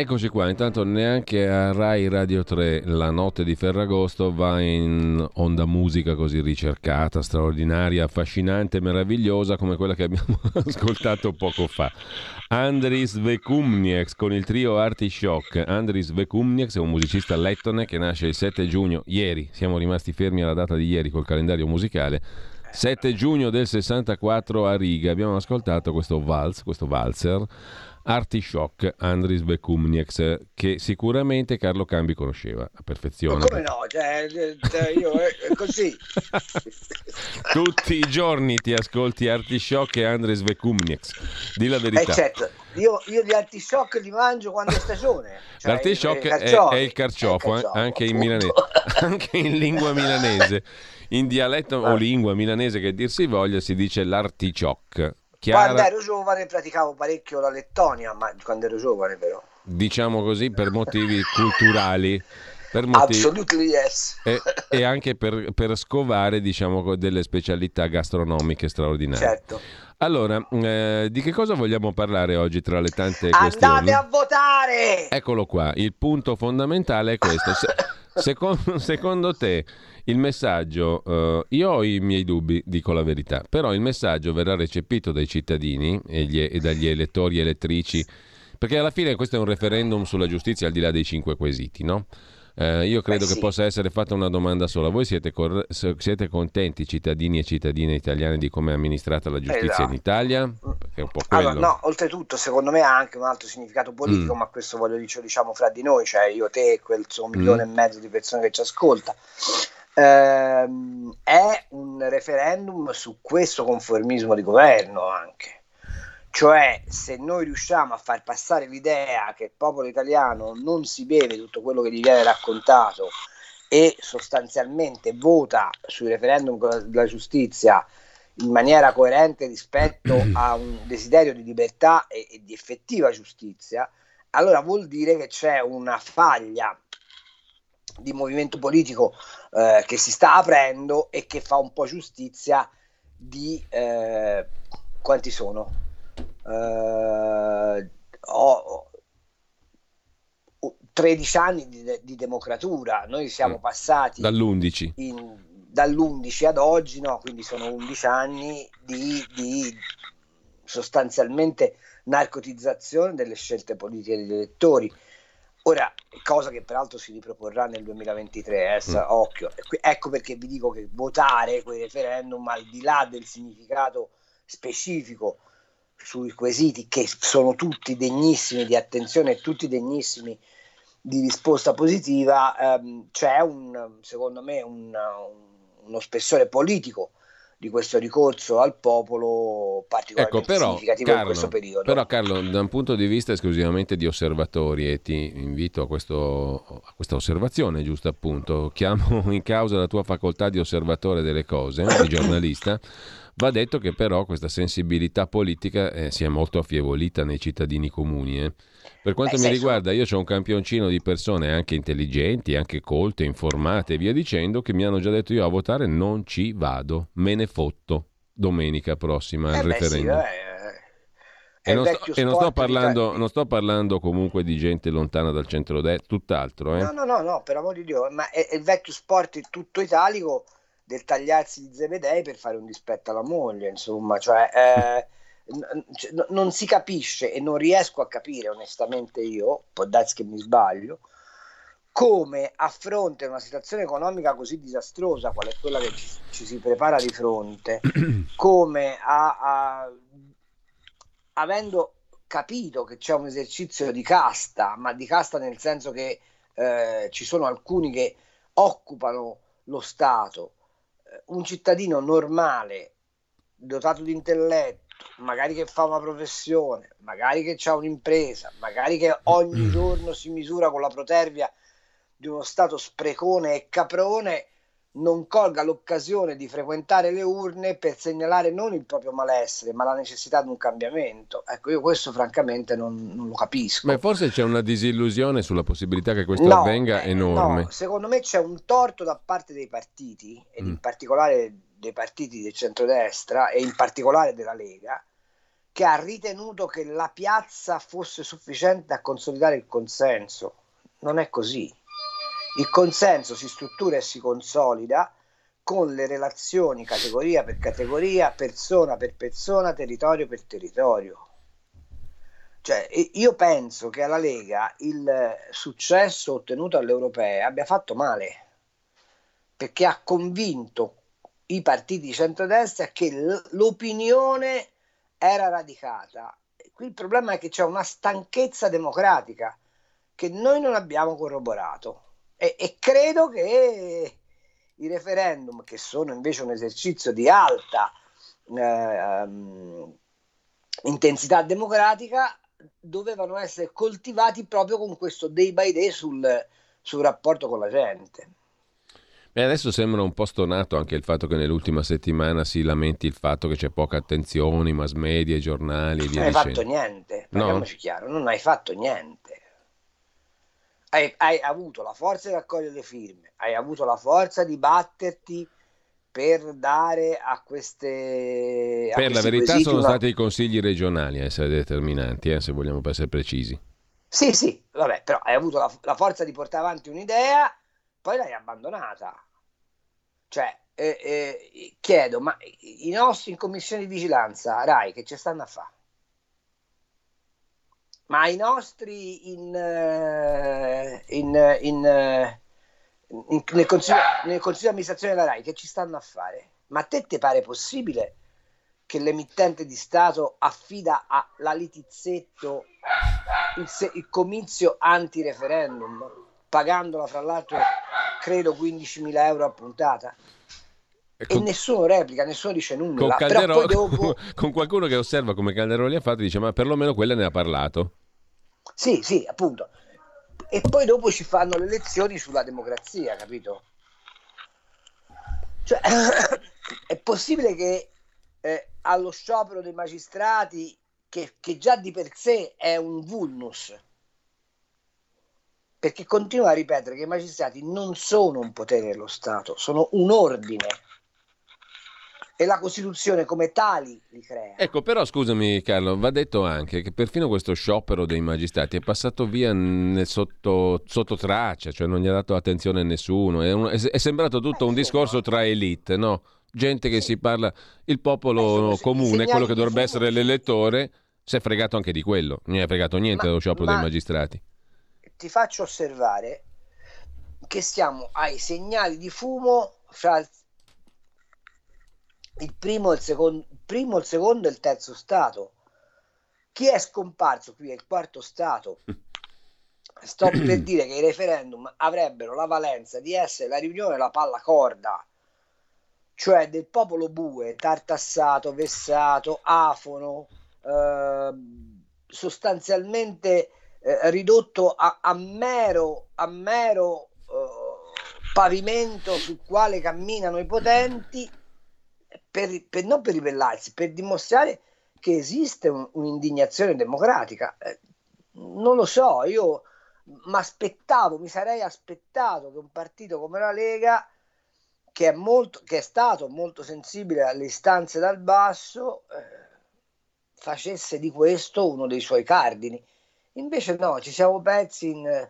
Eccoci qua, intanto neanche a Rai Radio 3 la notte di Ferragosto va in onda musica così ricercata, straordinaria, affascinante, meravigliosa come quella che abbiamo ascoltato poco fa. Andris Vekumnieks con il trio Artishock. Andris Vekumnieks è un musicista lettone che nasce il 7 giugno, ieri, siamo rimasti fermi alla data di ieri col calendario musicale. 7 giugno del 64 a Riga abbiamo ascoltato questo vals, questo valzer Artishock Andris Bekumnieks, che sicuramente Carlo Cambi conosceva a perfezione. Ma come no? Cioè, cioè io è così. Tutti i giorni ti ascolti Artishock e Andris Bekumnieks. Di la verità. Eh certo. Io, io, gli artishock li mangio quando è stagione. Cioè L'artishock è, è, il carciofo, è il carciofo anche, in milanese, anche in lingua milanese. In dialetto o lingua milanese che dir si voglia si dice l'artichock Chiara... Quando ero giovane praticavo parecchio la Lettonia, ma quando ero giovane però. Diciamo così per motivi culturali. Per motivi... Absolutely yes. E, e anche per, per, scovare diciamo, delle specialità gastronomiche straordinarie. Certo. Allora, eh, di che cosa vogliamo parlare oggi tra le tante Andate questioni? Andate a votare! Eccolo qua, il punto fondamentale è questo. Se, secondo, secondo te il messaggio, uh, io ho i miei dubbi, dico la verità, però il messaggio verrà recepito dai cittadini e, gli, e dagli elettori e elettrici, perché alla fine questo è un referendum sulla giustizia al di là dei cinque quesiti, no? Eh, io credo Beh, che possa essere fatta una domanda sola. Voi siete, cor- siete, contenti, cittadini e cittadine italiani, di come è amministrata la giustizia esatto. in Italia? Un. Allora, no, oltretutto, secondo me ha anche un altro significato politico, mm. ma questo voglio dire, diciamo fra di noi, cioè io, te, quel suo milione mm. e mezzo di persone che ci ascolta ehm, è un referendum su questo conformismo di governo anche. Cioè, se noi riusciamo a far passare l'idea che il popolo italiano non si beve tutto quello che gli viene raccontato e sostanzialmente vota sui referendum della giustizia in maniera coerente rispetto a un desiderio di libertà e, e di effettiva giustizia, allora vuol dire che c'è una faglia di movimento politico eh, che si sta aprendo e che fa un po' giustizia di eh, quanti sono? Eh, ho, 13 anni di, di, democratura, noi siamo mm. passati dall'11. In, dall'11 ad oggi, no, quindi sono 11 anni di, di sostanzialmente narcotizzazione delle scelte politiche degli elettori. Ora, cosa che peraltro si riproporrà nel 2023, eh, mm. occhio. Ecco perché vi dico che votare quei referendum, al di là del significato specifico sui quesiti, che sono tutti degnissimi di attenzione e tutti degnissimi di risposta positiva, ehm, c'è un, secondo me un, uno spessore politico di questo ricorso al popolo particolarmente ecco, però, significativo Carlo, in questo periodo. Però Carlo, da un punto di vista esclusivamente di osservatori, e ti invito a, questo, a questa osservazione, giusto appunto, chiamo in causa la tua facoltà di osservatore delle cose, di giornalista, Va detto che però questa sensibilità politica eh, si è molto affievolita nei cittadini comuni. Eh. Per quanto Beh, mi riguarda, io ho un campioncino di persone anche intelligenti, anche colte, informate e via dicendo, che mi hanno già detto io a votare non ci vado, me ne fotto domenica prossima al eh referendum. Sì, eh, e, non sto, e non, sto parlando, non sto, parlando, comunque di gente lontana dal centro-destra, tutt'altro. Eh? No, no, no, no, per amor di Dio, ma è, è il vecchio sport tutto italico del tagliarsi di Zebedei per fare un dispetto alla moglie, insomma, cioè eh, n- non si capisce e non riesco a capire onestamente io, può darsi che mi sbaglio, come a fronte a una situazione economica così disastrosa qual è quella che ci, ci si prepara di fronte, come a, a, avendo capito che c'è un esercizio di casta, ma di casta nel senso che eh, ci sono alcuni che occupano lo Stato un cittadino normale, dotato di intelletto, magari che fa una professione, magari che ha un'impresa, magari che ogni mm. giorno si misura con la protervia di uno Stato sprecone e caprone, non colga l'occasione di frequentare le urne per segnalare non il proprio malessere, ma la necessità di un cambiamento. Ecco, io questo francamente non, non lo capisco. Ma forse c'è una disillusione sulla possibilità che questo no, avvenga enorme. No, secondo me c'è un torto da parte dei partiti, ed mm. in particolare dei partiti del centrodestra e in particolare della Lega, che ha ritenuto che la piazza fosse sufficiente a consolidare il consenso. Non è così. Il consenso si struttura e si consolida con le relazioni categoria per categoria, persona per persona, territorio per territorio. Cioè, io penso che alla Lega il successo ottenuto all'Europea abbia fatto male, perché ha convinto i partiti di centrodestra che l'opinione era radicata. Qui il problema è che c'è una stanchezza democratica che noi non abbiamo corroborato e, e credo che i referendum, che sono invece un esercizio di alta eh, um, intensità democratica, dovevano essere coltivati proprio con questo day by day sul, sul rapporto con la gente. E adesso sembra un po' stonato anche il fatto che nell'ultima settimana si lamenti il fatto che c'è poca attenzione, i mass media, i giornali. Non hai fatto niente, parliamoci no? chiaro, non hai fatto niente hai, hai, avuto la forza di raccogliere le firme, hai avuto la forza di batterti per dare a queste... A per la verità sono una... stati i consigli regionali a essere determinanti, eh, se vogliamo essere precisi. Sì, sì, vabbè, però hai avuto la, la forza di portare avanti un'idea, poi l'hai abbandonata. Cioè, eh, eh, chiedo, ma i nostri in commissione di vigilanza, Rai, che ci stanno a fare? Ma i nostri in, eh, in, in, eh, nel, consiglio, nel consiglio di amministrazione della RAI che ci stanno a fare? Ma a te ti pare possibile che l'emittente di Stato affida alla Litizzetto il, il comizio anti-referendum, pagandola fra l'altro credo 15.000 euro a puntata? E, con, e, nessuno replica, nessuno dice nulla. Con, Calderò, dopo... con qualcuno che osserva come Calderoli ha fatto, dice: Ma perlomeno quella ne ha parlato. Sì, sì, appunto. E poi dopo ci fanno le lezioni sulla democrazia, capito? Cioè, è possibile che eh, allo sciopero dei magistrati, che, che già di per sé è un vulnus, perché continua a ripetere che i magistrati non sono un potere dello Stato, sono un ordine e la Costituzione come tali li crea. Ecco, però scusami Carlo, va detto anche che perfino questo sciopero dei magistrati è passato via sotto, sotto, traccia, cioè non gli ha dato attenzione a nessuno, è, un, è, è sembrato tutto un discorso tra elite, no? Gente che si parla, il popolo eh, comune, quello che dovrebbe essere l'elettore, si è fregato anche di quello, non gli ha fregato niente ma, dello sciopero dei magistrati. Ti faccio osservare che siamo ai segnali di fumo fra il primo, il secondo, il primo, il secondo e il terzo stato. Chi è scomparso qui è il quarto stato. Sto per dire che i referendum avrebbero la valenza di essere la riunione della palla corda, cioè del popolo bue, tartassato, vessato, afono, eh, sostanzialmente eh, ridotto a, a, mero, a mero eh, pavimento sul quale camminano i potenti per, per, non per ribellarsi, per dimostrare che esiste un, un'indignazione democratica. Eh, non lo so, io mi aspettavo, mi sarei aspettato che un partito come la Lega, che è, molto, che è stato molto sensibile alle istanze dal basso, eh, facesse di questo uno dei suoi cardini. Invece no, ci siamo persi in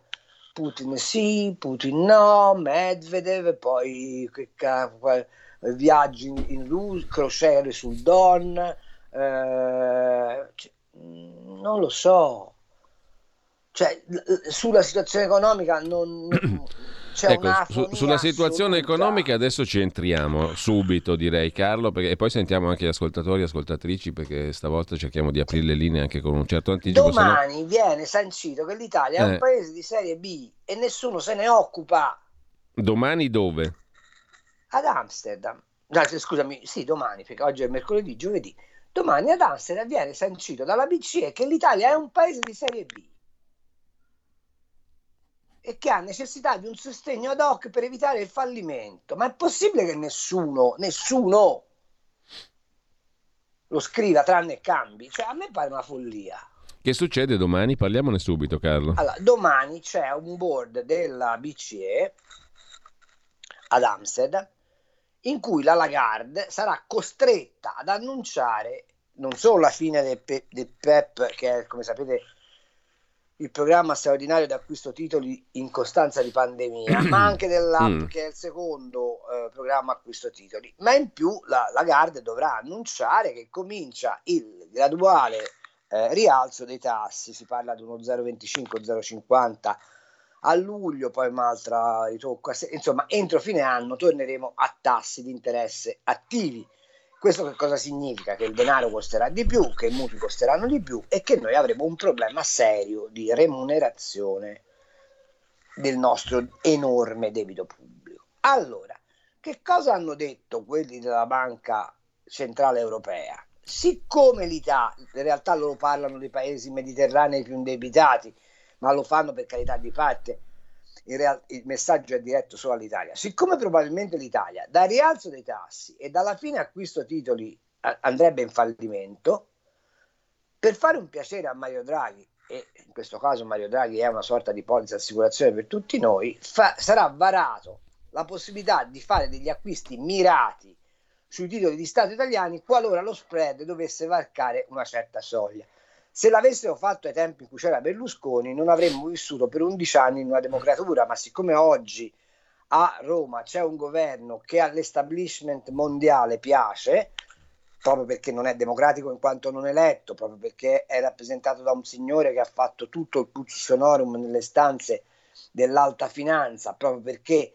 Putin sì, Putin no, Medvedev, poi che cavolo viaggi in Russia, crociere sul Don, eh, cioè, non lo so. Cioè, sulla situazione economica non, ecco, su, sulla situazione assoluta. economica adesso ci entriamo subito, direi Carlo, perché, e poi sentiamo anche gli ascoltatori e ascoltatrici perché stavolta cerchiamo di aprire le linee anche con un certo anticipo. Domani sennò... viene sancito che l'Italia eh. è un paese di serie B e nessuno se ne occupa. Domani dove? Ad Amsterdam. No, scusami, sì, domani, perché oggi è mercoledì, giovedì. domani ad Amsterdam viene sancito dalla BCE che l'Italia è un paese di serie B e che ha necessità di un sostegno ad hoc per evitare il fallimento. Ma è possibile che nessuno, nessuno lo scriva tranne cambi? Cioè, a me pare una follia. Che succede domani? Parliamone subito, Carlo. Allora, domani c'è un board della BCE ad Amsterdam in cui la Lagarde sarà costretta ad annunciare non solo la fine del, Pe- del PEP, che è, come sapete, il programma straordinario di acquisto titoli in costanza di pandemia, ma anche dell'app mm. che è il secondo eh, programma acquisto titoli. Ma in più la Lagarde dovrà annunciare che comincia il graduale eh, rialzo dei tassi, si parla di uno 0,25-0,50 a luglio, poi un'altra ritocco, insomma entro fine anno torneremo a tassi di interesse attivi questo che cosa significa? Che il denaro costerà di più, che i mutui costeranno di più e che noi avremo un problema serio di remunerazione del nostro enorme debito pubblico. Allora, che cosa hanno detto quelli della Banca Centrale Europea? Siccome l'Italia, in realtà loro parlano dei paesi mediterranei più indebitati, ma lo fanno per carità di parte, real- il messaggio è diretto solo all'Italia. Siccome probabilmente l'Italia dal rialzo dei tassi e dalla fine acquisto titoli a- andrebbe in fallimento, per fare un piacere a Mario Draghi, e in questo caso Mario Draghi è una sorta di polizza assicurazione per tutti noi, fa- sarà varato la possibilità di fare degli acquisti mirati sui titoli di Stato italiani qualora lo spread dovesse varcare una certa soglia. Se l'avessero fatto ai tempi in cui c'era Berlusconi, non avremmo vissuto per 11 anni in una democratura, ma siccome oggi a Roma c'è un governo che all'establishment mondiale piace, proprio perché non è democratico in quanto non eletto, proprio perché è rappresentato da un signore che ha fatto tutto il puzzo sonorum nelle stanze dell'alta finanza, proprio perché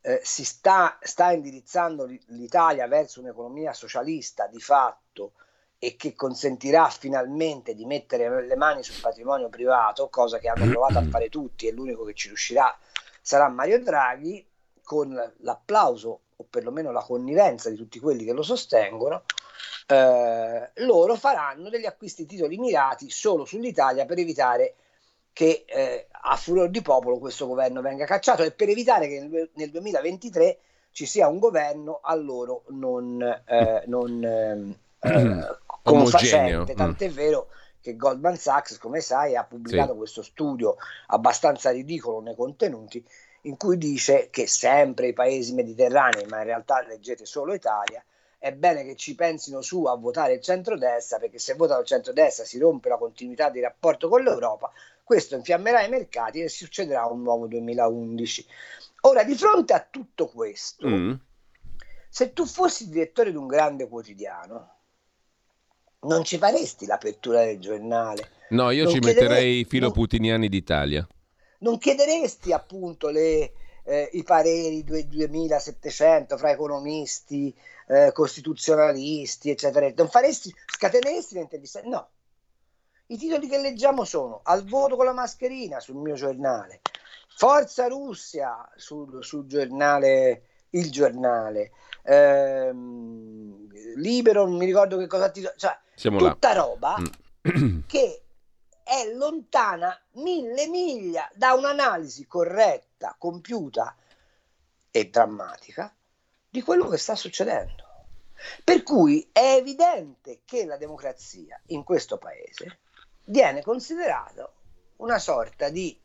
eh, si sta, sta indirizzando l'Italia verso un'economia socialista di fatto e che consentirà finalmente di mettere le mani sul patrimonio privato, cosa che hanno provato a fare tutti e l'unico che ci riuscirà sarà Mario Draghi, con l'applauso o perlomeno la connivenza di tutti quelli che lo sostengono, eh, loro faranno degli acquisti titoli mirati solo sull'Italia per evitare che eh, a furor di popolo questo governo venga cacciato e per evitare che nel, nel 2023 ci sia un governo a loro non, eh, non ehm, confacente, mm. tant'è mm. vero che Goldman Sachs, come sai, ha pubblicato sì. questo studio abbastanza ridicolo nei contenuti in cui dice che sempre i paesi mediterranei, ma in realtà leggete solo Italia, è bene che ci pensino su a votare il centrodestra, perché se votano il centrodestra si rompe la continuità di rapporto con l'Europa, questo infiammerà i mercati e succederà un nuovo 2011. Ora, di fronte a tutto questo, mm. se tu fossi direttore di un grande quotidiano, non ci faresti l'apertura del giornale. No, io non ci metterei filo non, putiniani d'Italia. Non chiederesti appunto le, eh, i pareri 2700 fra economisti, eh, costituzionalisti, eccetera. Non faresti, scateneresti le interviste? No. I titoli che leggiamo sono Al voto con la mascherina sul mio giornale, Forza Russia sul, sul giornale Il Giornale, ehm, Libero, non mi ricordo che cosa ti... Cioè, siamo tutta là. roba mm. che è lontana mille miglia da un'analisi corretta, compiuta e drammatica di quello che sta succedendo. Per cui è evidente che la democrazia in questo paese viene considerata una sorta di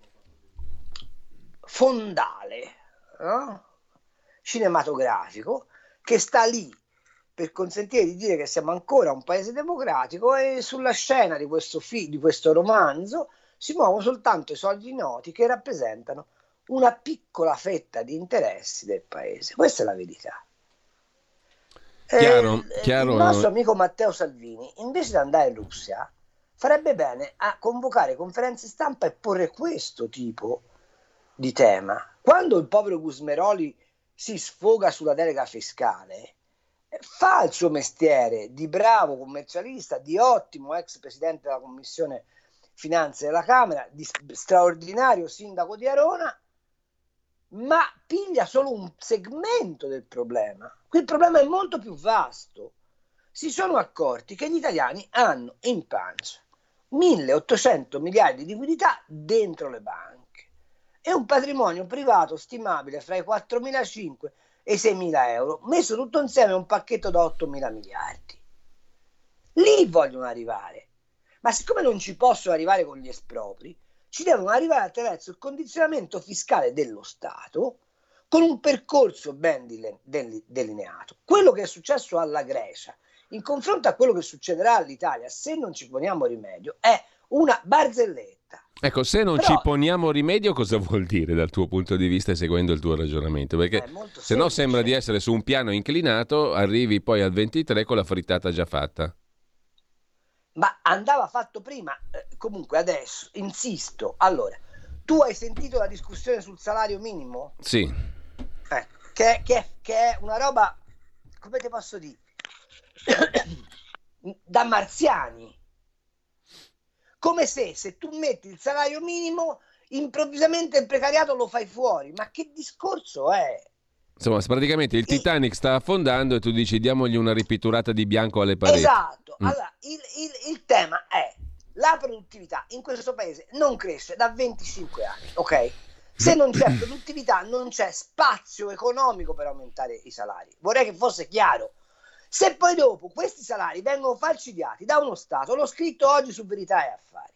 fondale no? cinematografico che sta lì per consentire di dire che siamo ancora un paese democratico e sulla scena di questo, fi- di questo romanzo si muovono soltanto i soldi noti che rappresentano una piccola fetta di interessi del paese. Questa è la verità. Chiaro, eh, chiaro. Il nostro amico Matteo Salvini, invece di andare in Russia, farebbe bene a convocare conferenze stampa e porre questo tipo di tema. Quando il povero Gusmeroli si sfoga sulla delega fiscale, fa il suo mestiere di bravo commercialista, di ottimo ex presidente della commissione finanze della Camera, di straordinario sindaco di Arona, ma piglia solo un segmento del problema. Qui il problema è molto più vasto. si sono accorti che gli italiani hanno in pancia 1800 miliardi di liquidità dentro le banche e un patrimonio privato stimabile fra i 4.500 e i 6.000 euro, messo tutto insieme un pacchetto da 8.000 miliardi. Lì vogliono arrivare, ma siccome non ci possono arrivare con gli espropri, ci devono arrivare attraverso il condizionamento fiscale dello Stato con un percorso ben delineato. Quello che è successo alla Grecia in confronto a quello che succederà all'Italia se non ci poniamo rimedio è una barzelletta. Ecco, se non Però, ci poniamo rimedio, cosa vuol dire dal tuo punto di vista, seguendo il tuo ragionamento? Perché se no sembra di essere su un piano inclinato, arrivi poi al 23 con la frittata già fatta. Ma andava fatto prima, eh, comunque adesso, insisto. Allora, tu hai sentito la discussione sul salario minimo? Sì. Eh, che, che, che è una roba, come ti posso dire? da marziani. Come se se tu metti il salario minimo, improvvisamente il precariato lo fai fuori. Ma che discorso è? Insomma, praticamente il Titanic sta affondando e tu dici diamogli una ripitturata di bianco alle pareti. Esatto. Mm. Allora, il, il, il tema è la produttività in questo paese non cresce da 25 anni, ok? Se non c'è produttività non c'è spazio economico per aumentare i salari. Vorrei che fosse chiaro. Se poi dopo questi salari vengono falcidiati da uno Stato, l'ho scritto oggi su Verità e Affari,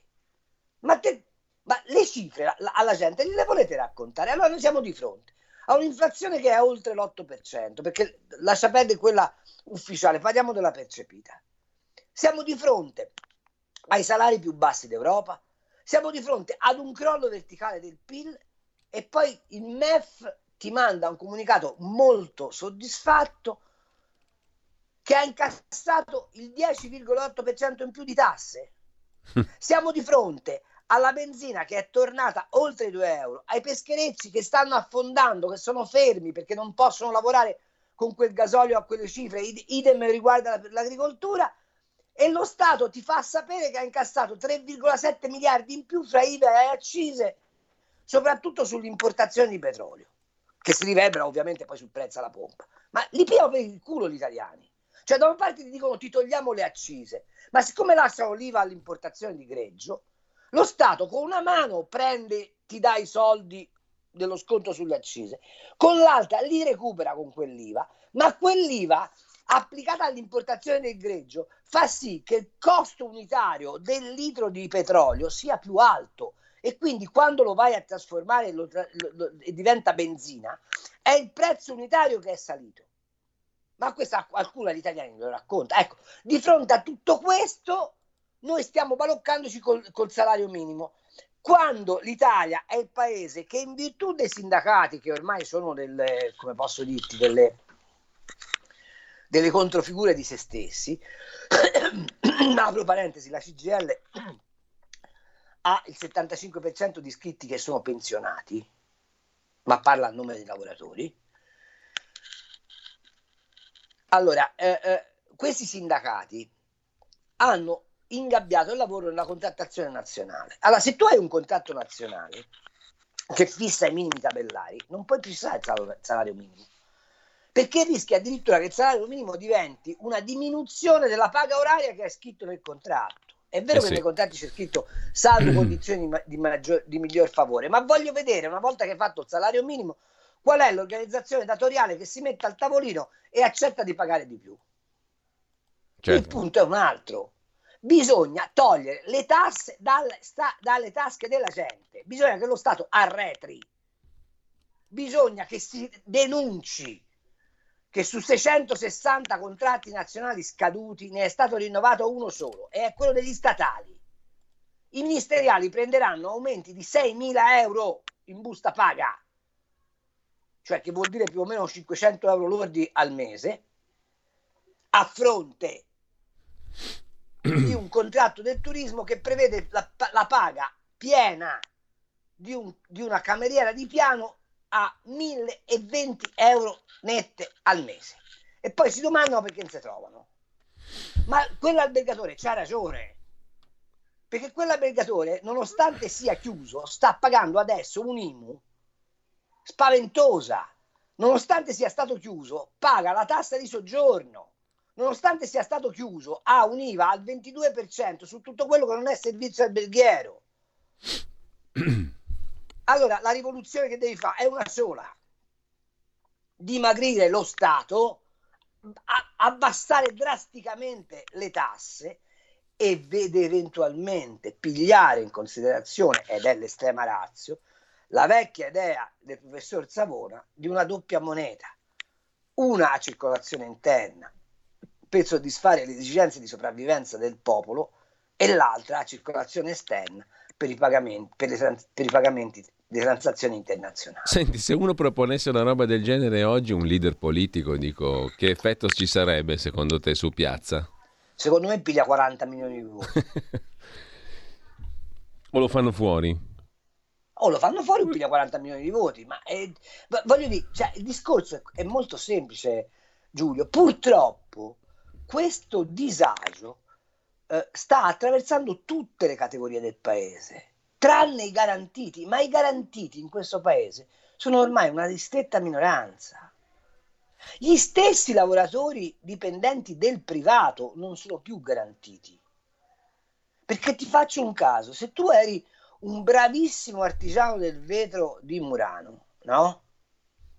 ma, te, ma le cifre alla gente le volete raccontare? Allora noi siamo di fronte a un'inflazione che è oltre l'8%, perché lascia perdere quella ufficiale, parliamo della percepita. Siamo di fronte ai salari più bassi d'Europa, siamo di fronte ad un crollo verticale del PIL e poi il MEF ti manda un comunicato molto soddisfatto che ha incassato il 10,8% in più di tasse. Siamo di fronte alla benzina che è tornata oltre i 2 euro, ai pescherecci che stanno affondando, che sono fermi perché non possono lavorare con quel gasolio a quelle cifre, idem riguarda l'agricoltura, e lo Stato ti fa sapere che ha incassato 3,7 miliardi in più fra IVA e accise, soprattutto sull'importazione di petrolio, che si riverbera ovviamente poi sul prezzo alla pompa. Ma li piano per il culo gli italiani. Cioè, da una parte ti dicono ti togliamo le accise, ma siccome lasciano l'IVA all'importazione di greggio, lo Stato con una mano prende, ti dà i soldi dello sconto sulle accise, con l'altra li recupera con quell'IVA, ma quell'IVA applicata all'importazione del greggio fa sì che il costo unitario del litro di petrolio sia più alto. E quindi quando lo vai a trasformare lo, lo, e diventa benzina è il prezzo unitario che è salito ma questa qualcuno agli italiani lo racconta. Ecco, di fronte a tutto questo, noi stiamo baloccandoci col, col salario minimo. Quando l'Italia è il paese che in virtù dei sindacati, che ormai sono delle, come posso dirti, delle, delle controfigure di se stessi, apro parentesi, la CGL ha il 75% di iscritti che sono pensionati, ma parla a nome dei lavoratori, allora, eh, eh, questi sindacati hanno ingabbiato il lavoro nella contrattazione nazionale. Allora, se tu hai un contratto nazionale che fissa i minimi tabellari, non puoi fissare il salario minimo. Perché rischia addirittura che il salario minimo diventi una diminuzione della paga oraria che è scritto nel contratto. È vero eh che sì. nei contratti c'è scritto salvo condizioni di, maggior, di miglior favore, ma voglio vedere una volta che hai fatto il salario minimo qual è l'organizzazione datoriale che si mette al tavolino e accetta di pagare di più. Certo. Il punto è un altro. Bisogna togliere le tasse dalle, sta, dalle tasche della gente, bisogna che lo Stato arretri, bisogna che si denunci che su 660 contratti nazionali scaduti ne è stato rinnovato uno solo e è quello degli statali. I ministeriali prenderanno aumenti di 6.000 euro in busta paga cioè che vuol dire più o meno 500 euro lordi al mese, a fronte di un contratto del turismo che prevede la, la paga piena di, un, di, una cameriera di piano a 1020 euro nette al mese. E poi si domandano perché non si trovano. Ma quell'albergatore c'ha ragione, perché quell'albergatore, nonostante sia chiuso, sta pagando adesso un IMU spaventosa. Nonostante sia stato chiuso, paga la tassa di soggiorno. nonostante sia stato chiuso, ha un'IVA al 22% su tutto quello che non è servizio alberghiero. Allora, la rivoluzione che devi fare è una sola. Dimagrire lo Stato, abbassare drasticamente le tasse e vede eventualmente pigliare in considerazione, ed è l'estrema razio, la vecchia idea del professor Savona di una doppia moneta, una a circolazione interna per soddisfare le esigenze di sopravvivenza del popolo e l'altra a circolazione esterna per i pagamenti, per, le, per i pagamenti di transazioni internazionali. Senti, se uno proponesse una roba del genere oggi, un leader politico, dico, che effetto ci sarebbe secondo te su piazza? Secondo me piglia 40 milioni di voti. o lo fanno fuori? O lo fanno fuori o piglia 40 milioni di voti. Ma è, voglio dire, cioè, il discorso è molto semplice, Giulio. Purtroppo questo disagio eh, sta attraversando tutte le categorie del paese tranne i garantiti, ma i garantiti in questo paese sono ormai una ristretta minoranza. Gli stessi lavoratori dipendenti del privato non sono più garantiti. Perché ti faccio un caso, se tu eri un bravissimo artigiano del vetro di Murano, no?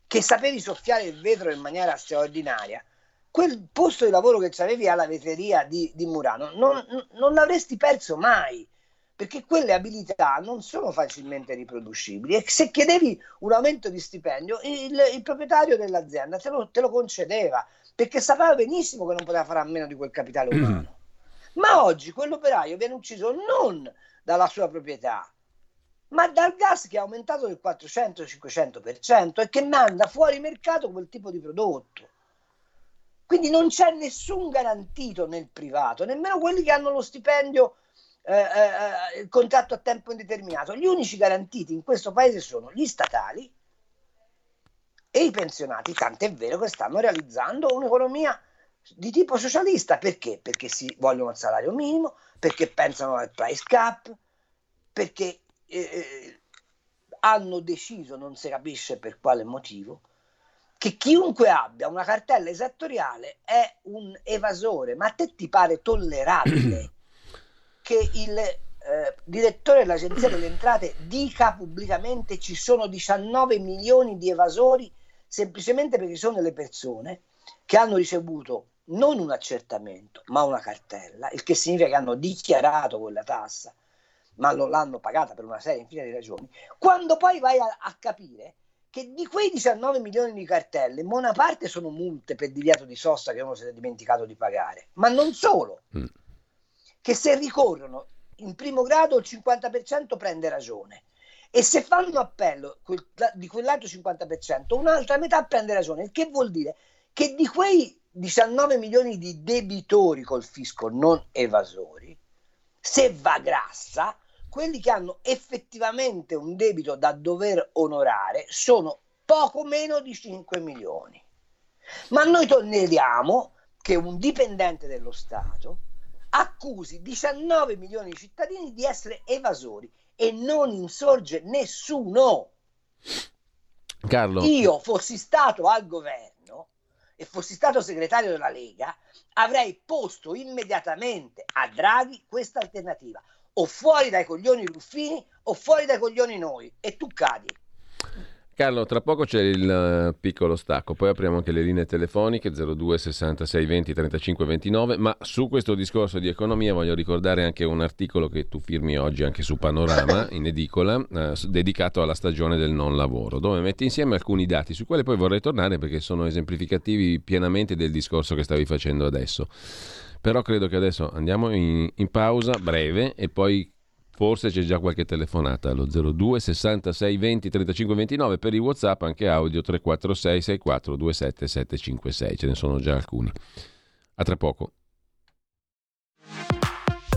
Che sapevi soffiare il vetro in maniera straordinaria, quel posto di lavoro che avevi alla vetreria di, di Murano non, non l'avresti perso mai perché quelle abilità non sono facilmente riproducibili e se chiedevi un aumento di stipendio il, il proprietario dell'azienda te lo, te lo, concedeva perché sapeva benissimo che non poteva fare a meno di quel capitale umano. Ma oggi quell'operaio viene ucciso non dalla sua proprietà, ma dal gas che è aumentato del 400-500% e che manda fuori mercato quel tipo di prodotto. Quindi non c'è nessun garantito nel privato, nemmeno quelli che hanno lo stipendio eh, eh, il contratto a tempo indeterminato. Gli unici garantiti in questo paese sono gli statali e i pensionati, tant'è vero che stanno realizzando un'economia di tipo socialista. Perché? Perché si vogliono il salario minimo, perché pensano al price cap, perché eh, eh, hanno deciso, non si capisce per quale motivo, che chiunque abbia una cartella esattoriale è un evasore. Ma a te ti pare tollerabile? che il eh, direttore dell'Agenzia delle Entrate dica pubblicamente ci sono 19 milioni di evasori semplicemente perché sono delle persone che hanno ricevuto non un accertamento ma una cartella, il che significa che hanno dichiarato quella tassa ma non l'hanno pagata per una serie infinita di ragioni, quando poi vai a, a capire che di quei 19 milioni di cartelle, buona parte sono multe per divieto di sosta che uno si è dimenticato di pagare, ma non solo. Mm che se ricorrono in primo grado il 50% prende ragione e se fanno appello quel, di quell'altro 50% un'altra metà prende ragione, il che vuol dire che di quei 19 milioni di debitori col fisco non evasori, se va grassa, quelli che hanno effettivamente un debito da dover onorare sono poco meno di 5 milioni. Ma noi tolleriamo che un dipendente dello Stato accusi 19 milioni di cittadini di essere evasori e non insorge nessuno. Carlo. Io fossi stato al governo e fossi stato segretario della Lega, avrei posto immediatamente a Draghi questa alternativa. O fuori dai coglioni Ruffini o fuori dai coglioni noi. E tu cadi. Carlo, tra poco c'è il eh, piccolo stacco, poi apriamo anche le linee telefoniche 02 66 20 35 29, ma su questo discorso di economia voglio ricordare anche un articolo che tu firmi oggi anche su Panorama, in edicola, eh, dedicato alla stagione del non lavoro, dove metti insieme alcuni dati su quali poi vorrei tornare perché sono esemplificativi pienamente del discorso che stavi facendo adesso. Però credo che adesso andiamo in, in pausa breve e poi Forse c'è già qualche telefonata allo 02 66 20 35 29 per i WhatsApp anche audio 346 64 27 756. Ce ne sono già alcuni. A tra poco.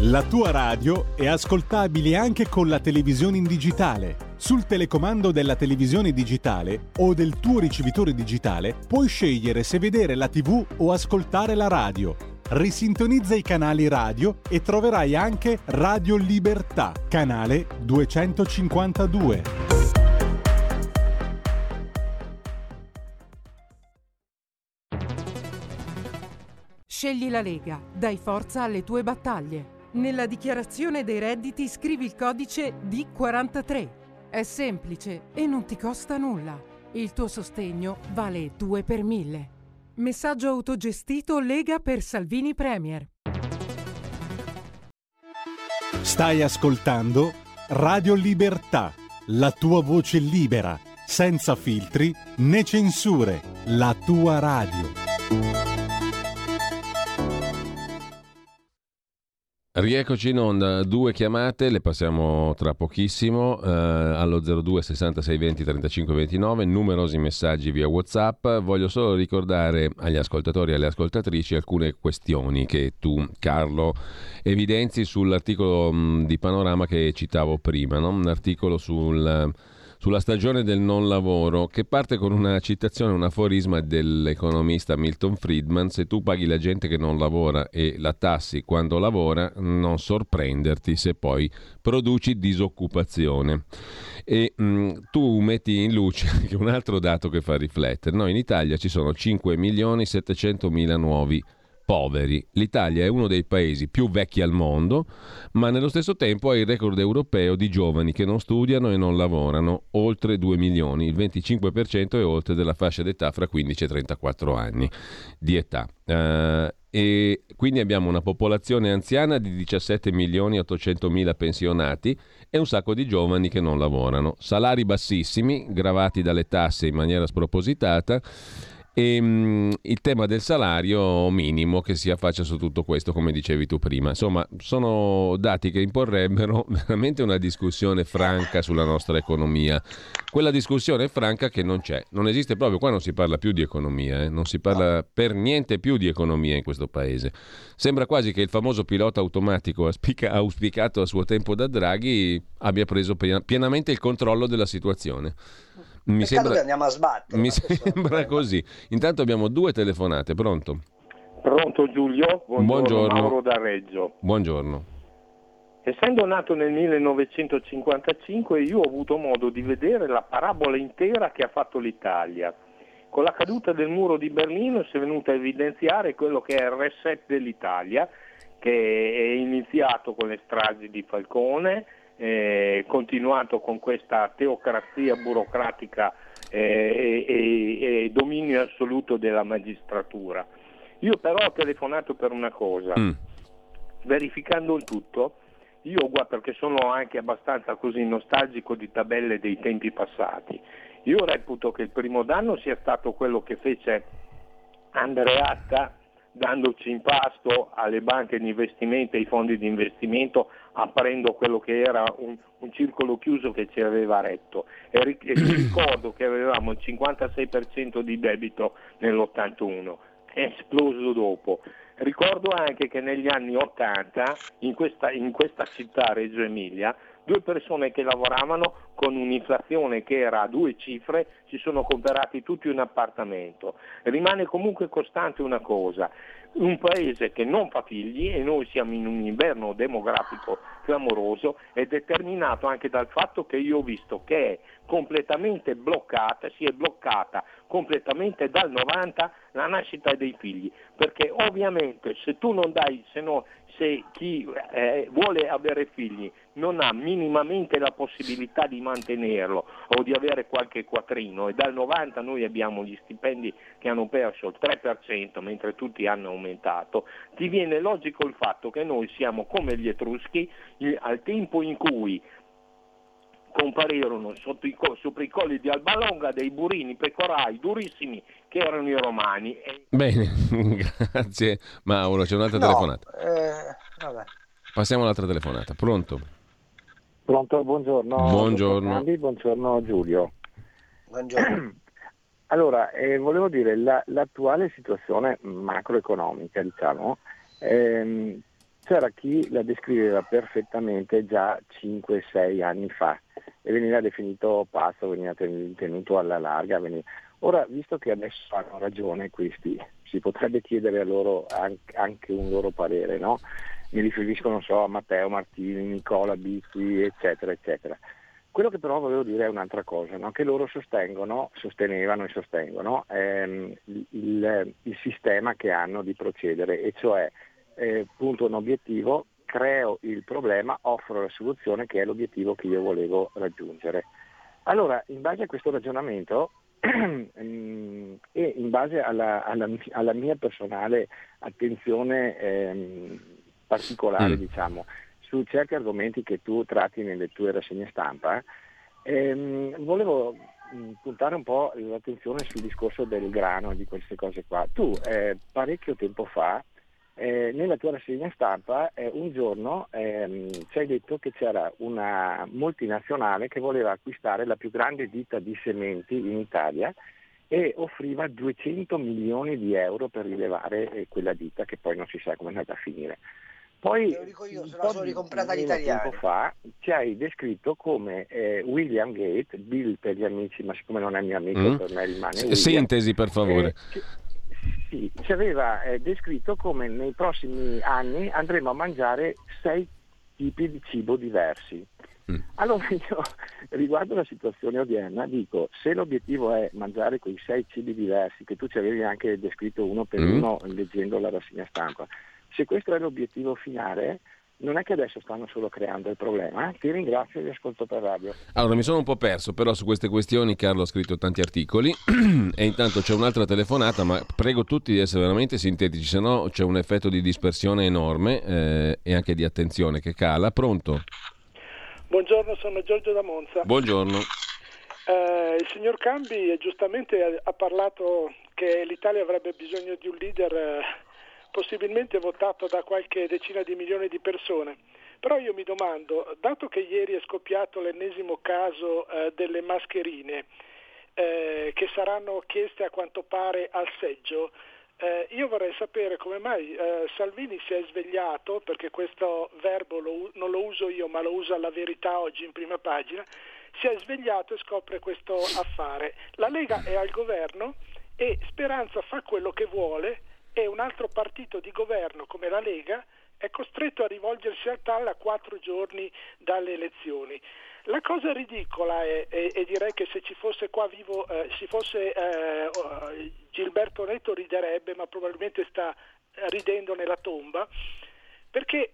La tua radio è ascoltabile anche con la televisione in digitale. Sul telecomando della televisione digitale o del tuo ricevitore digitale puoi scegliere se vedere la TV o ascoltare la radio risintonizza i canali radio e troverai anche Radio Libertà, canale 252. Scegli la Lega, dai forza alle tue battaglie. Nella dichiarazione dei redditi scrivi il codice D43. È semplice e non ti costa nulla. Il tuo sostegno vale 2 per 1000. Messaggio autogestito Lega per Salvini Premier. Stai ascoltando Radio Libertà, la tua voce libera, senza filtri né censure, la tua radio. Rieccoci in onda, due chiamate, le passiamo tra pochissimo eh, allo 02 66 20 35 29, numerosi messaggi via Whatsapp. Voglio solo ricordare agli ascoltatori e alle ascoltatrici alcune questioni che tu, Carlo, evidenzi sull'articolo mh, di Panorama che citavo prima, no? un articolo sul sulla stagione del non lavoro, che parte con una citazione, un aforisma dell'economista Milton Friedman, se tu paghi la gente che non lavora e la tassi quando lavora, non sorprenderti se poi produci disoccupazione. E mh, mm, tu metti in luce anche un altro dato che fa riflettere. No, in Italia ci sono 5 milioni 700 mila nuovi poveri. L'Italia è uno dei paesi più vecchi al mondo, ma nello stesso tempo ha il record europeo di giovani che non studiano e non lavorano, oltre 2 milioni, il 25% è oltre della fascia d'età fra 15 e 34 anni di età. Uh, e quindi abbiamo una popolazione anziana di 17 milioni 800 mila pensionati e un sacco di giovani che non lavorano. Salari bassissimi, gravati dalle tasse in maniera spropositata e ehm, il tema del salario minimo che si affaccia su tutto questo, come dicevi tu prima. Insomma, sono dati che imporrebbero veramente una discussione franca sulla nostra economia. Quella discussione franca che non c'è, non esiste proprio, qua non si parla più di economia, eh? non si parla per niente più di economia in questo paese. Sembra quasi che il famoso pilota automatico auspicato a suo tempo da Draghi abbia preso pienamente il controllo della situazione. Mi sembra, andiamo a sbattere. Mi sembra così. Intanto abbiamo due telefonate, pronto? Pronto Giulio? Buongiorno, Buongiorno. Mauro da Reggio. Buongiorno. Essendo nato nel 1955 io ho avuto modo di vedere la parabola intera che ha fatto l'Italia. Con la caduta del muro di Berlino si è venuto a evidenziare quello che è il reset dell'Italia, che è iniziato con le stragi di Falcone, eh, continuato con questa teocrazia burocratica eh, e, e, dominio assoluto della magistratura. Io però ho telefonato per una cosa, mm. verificando il tutto, io perché sono anche abbastanza così nostalgico di tabelle dei tempi passati, io reputo che il primo danno sia stato quello che fece Andreatta dandoci in pasto alle banche di investimento e ai fondi di investimento aprendo quello che era un, un circolo chiuso che ci aveva retto. E, e ricordo che avevamo il 56% di debito nell'81, è esploso dopo. Ricordo anche che negli anni 80 in questa, in questa città, Reggio Emilia, due persone che lavoravano con un'inflazione che era a due cifre si sono comprati tutti un appartamento. Rimane comunque costante una cosa, un paese che non fa figli e noi siamo in un inverno demografico clamoroso è determinato anche dal fatto che io ho visto che è completamente bloccata, si è bloccata completamente dal 90 la nascita dei figli, perché ovviamente se tu non dai, se, no, se chi eh, vuole avere figli non ha minimamente la possibilità di mantenerlo o di avere qualche quattrino e dal 90 noi abbiamo gli stipendi che hanno perso il 3% mentre tutti hanno aumentato, ti viene logico il fatto che noi siamo come gli Etruschi al tempo in cui comparirono sotto i, sopra i colli di Albalonga dei burini pecorai durissimi che erano i romani. Bene, grazie Mauro, c'è un'altra no, telefonata. Eh, Passiamo all'altra telefonata, pronto? Pronto, buongiorno. Buongiorno. buongiorno Giulio. Buongiorno. Allora, eh, volevo dire, la, l'attuale situazione macroeconomica, diciamo, ehm, c'era chi la descriveva perfettamente già 5-6 anni fa e veniva definito pazzo, veniva tenuto alla larga. Veniva... Ora, visto che adesso hanno ragione questi, si potrebbe chiedere a loro anche un loro parere, no? Mi riferisco, non so, a Matteo Martini, Nicola Bizzi, eccetera, eccetera. Quello che però volevo dire è un'altra cosa, no? che loro sostengono, sostenevano e sostengono ehm, il, il, sistema che hanno di procedere, e cioè eh, punto un obiettivo, creo il problema, offro la soluzione che è l'obiettivo che io volevo raggiungere. Allora, in base a questo ragionamento mm, e in base alla, alla, alla mia personale attenzione ehm, particolare, mm. diciamo, su certi argomenti che tu tratti nelle tue rassegne stampa, ehm, volevo mm, puntare un po' l'attenzione sul discorso del grano di queste cose qua. Tu eh, parecchio tempo fa eh, nella tua rassegna stampa eh, un giorno ehm, ci hai detto che c'era una multinazionale che voleva acquistare la più grande ditta di sementi in Italia e offriva 200 milioni di euro per rilevare eh, quella ditta che poi non si sa come è andata a finire. Poi Te lo dico io, se la sono ricomprata l'italiana. Tempo fa ci hai descritto come eh, William Gate, Bill per gli amici, ma siccome non è mio amico mm. per me rimane William, Sintesi per favore. Eh, sì, ci aveva eh, descritto come nei prossimi anni andremo a mangiare sei tipi di cibo diversi. Mm. Allora io riguardo la situazione odierna dico, se l'obiettivo è mangiare quei sei cibi diversi, che tu ci avevi anche descritto uno per mm. uno leggendo la rassegna stampa, se questo è l'obiettivo finale, non è che adesso stanno solo creando il problema. Eh? Ti ringrazio e vi ascolto per radio. Allora, mi sono un po' perso, però su queste questioni Carlo ha scritto tanti articoli e intanto c'è un'altra telefonata, ma prego tutti di essere veramente sintetici, se no c'è un effetto di dispersione enorme eh, e anche di attenzione che cala. Pronto? Buongiorno, sono Giorgio da Monza. Buongiorno. Eh, il signor Cambi giustamente ha parlato che l'Italia avrebbe bisogno di un leader eh, possibilmente votato da qualche decina di milioni di persone. Però io mi domando, dato che ieri è scoppiato l'ennesimo caso eh, delle mascherine eh, che saranno chieste a quanto pare al seggio, eh, io vorrei sapere come mai eh, Salvini si è svegliato, perché questo verbo lo, non lo uso io ma lo usa la verità oggi in prima pagina, si è svegliato e scopre questo affare. La Lega è al governo e Speranza fa quello che vuole e un altro partito di governo come la Lega è costretto a rivolgersi al TAL a quattro giorni dalle elezioni. La cosa ridicola è, e, direi che se ci fosse qua vivo, eh, ci fosse eh, Gilberto Netto riderebbe, ma probabilmente sta ridendo nella tomba, perché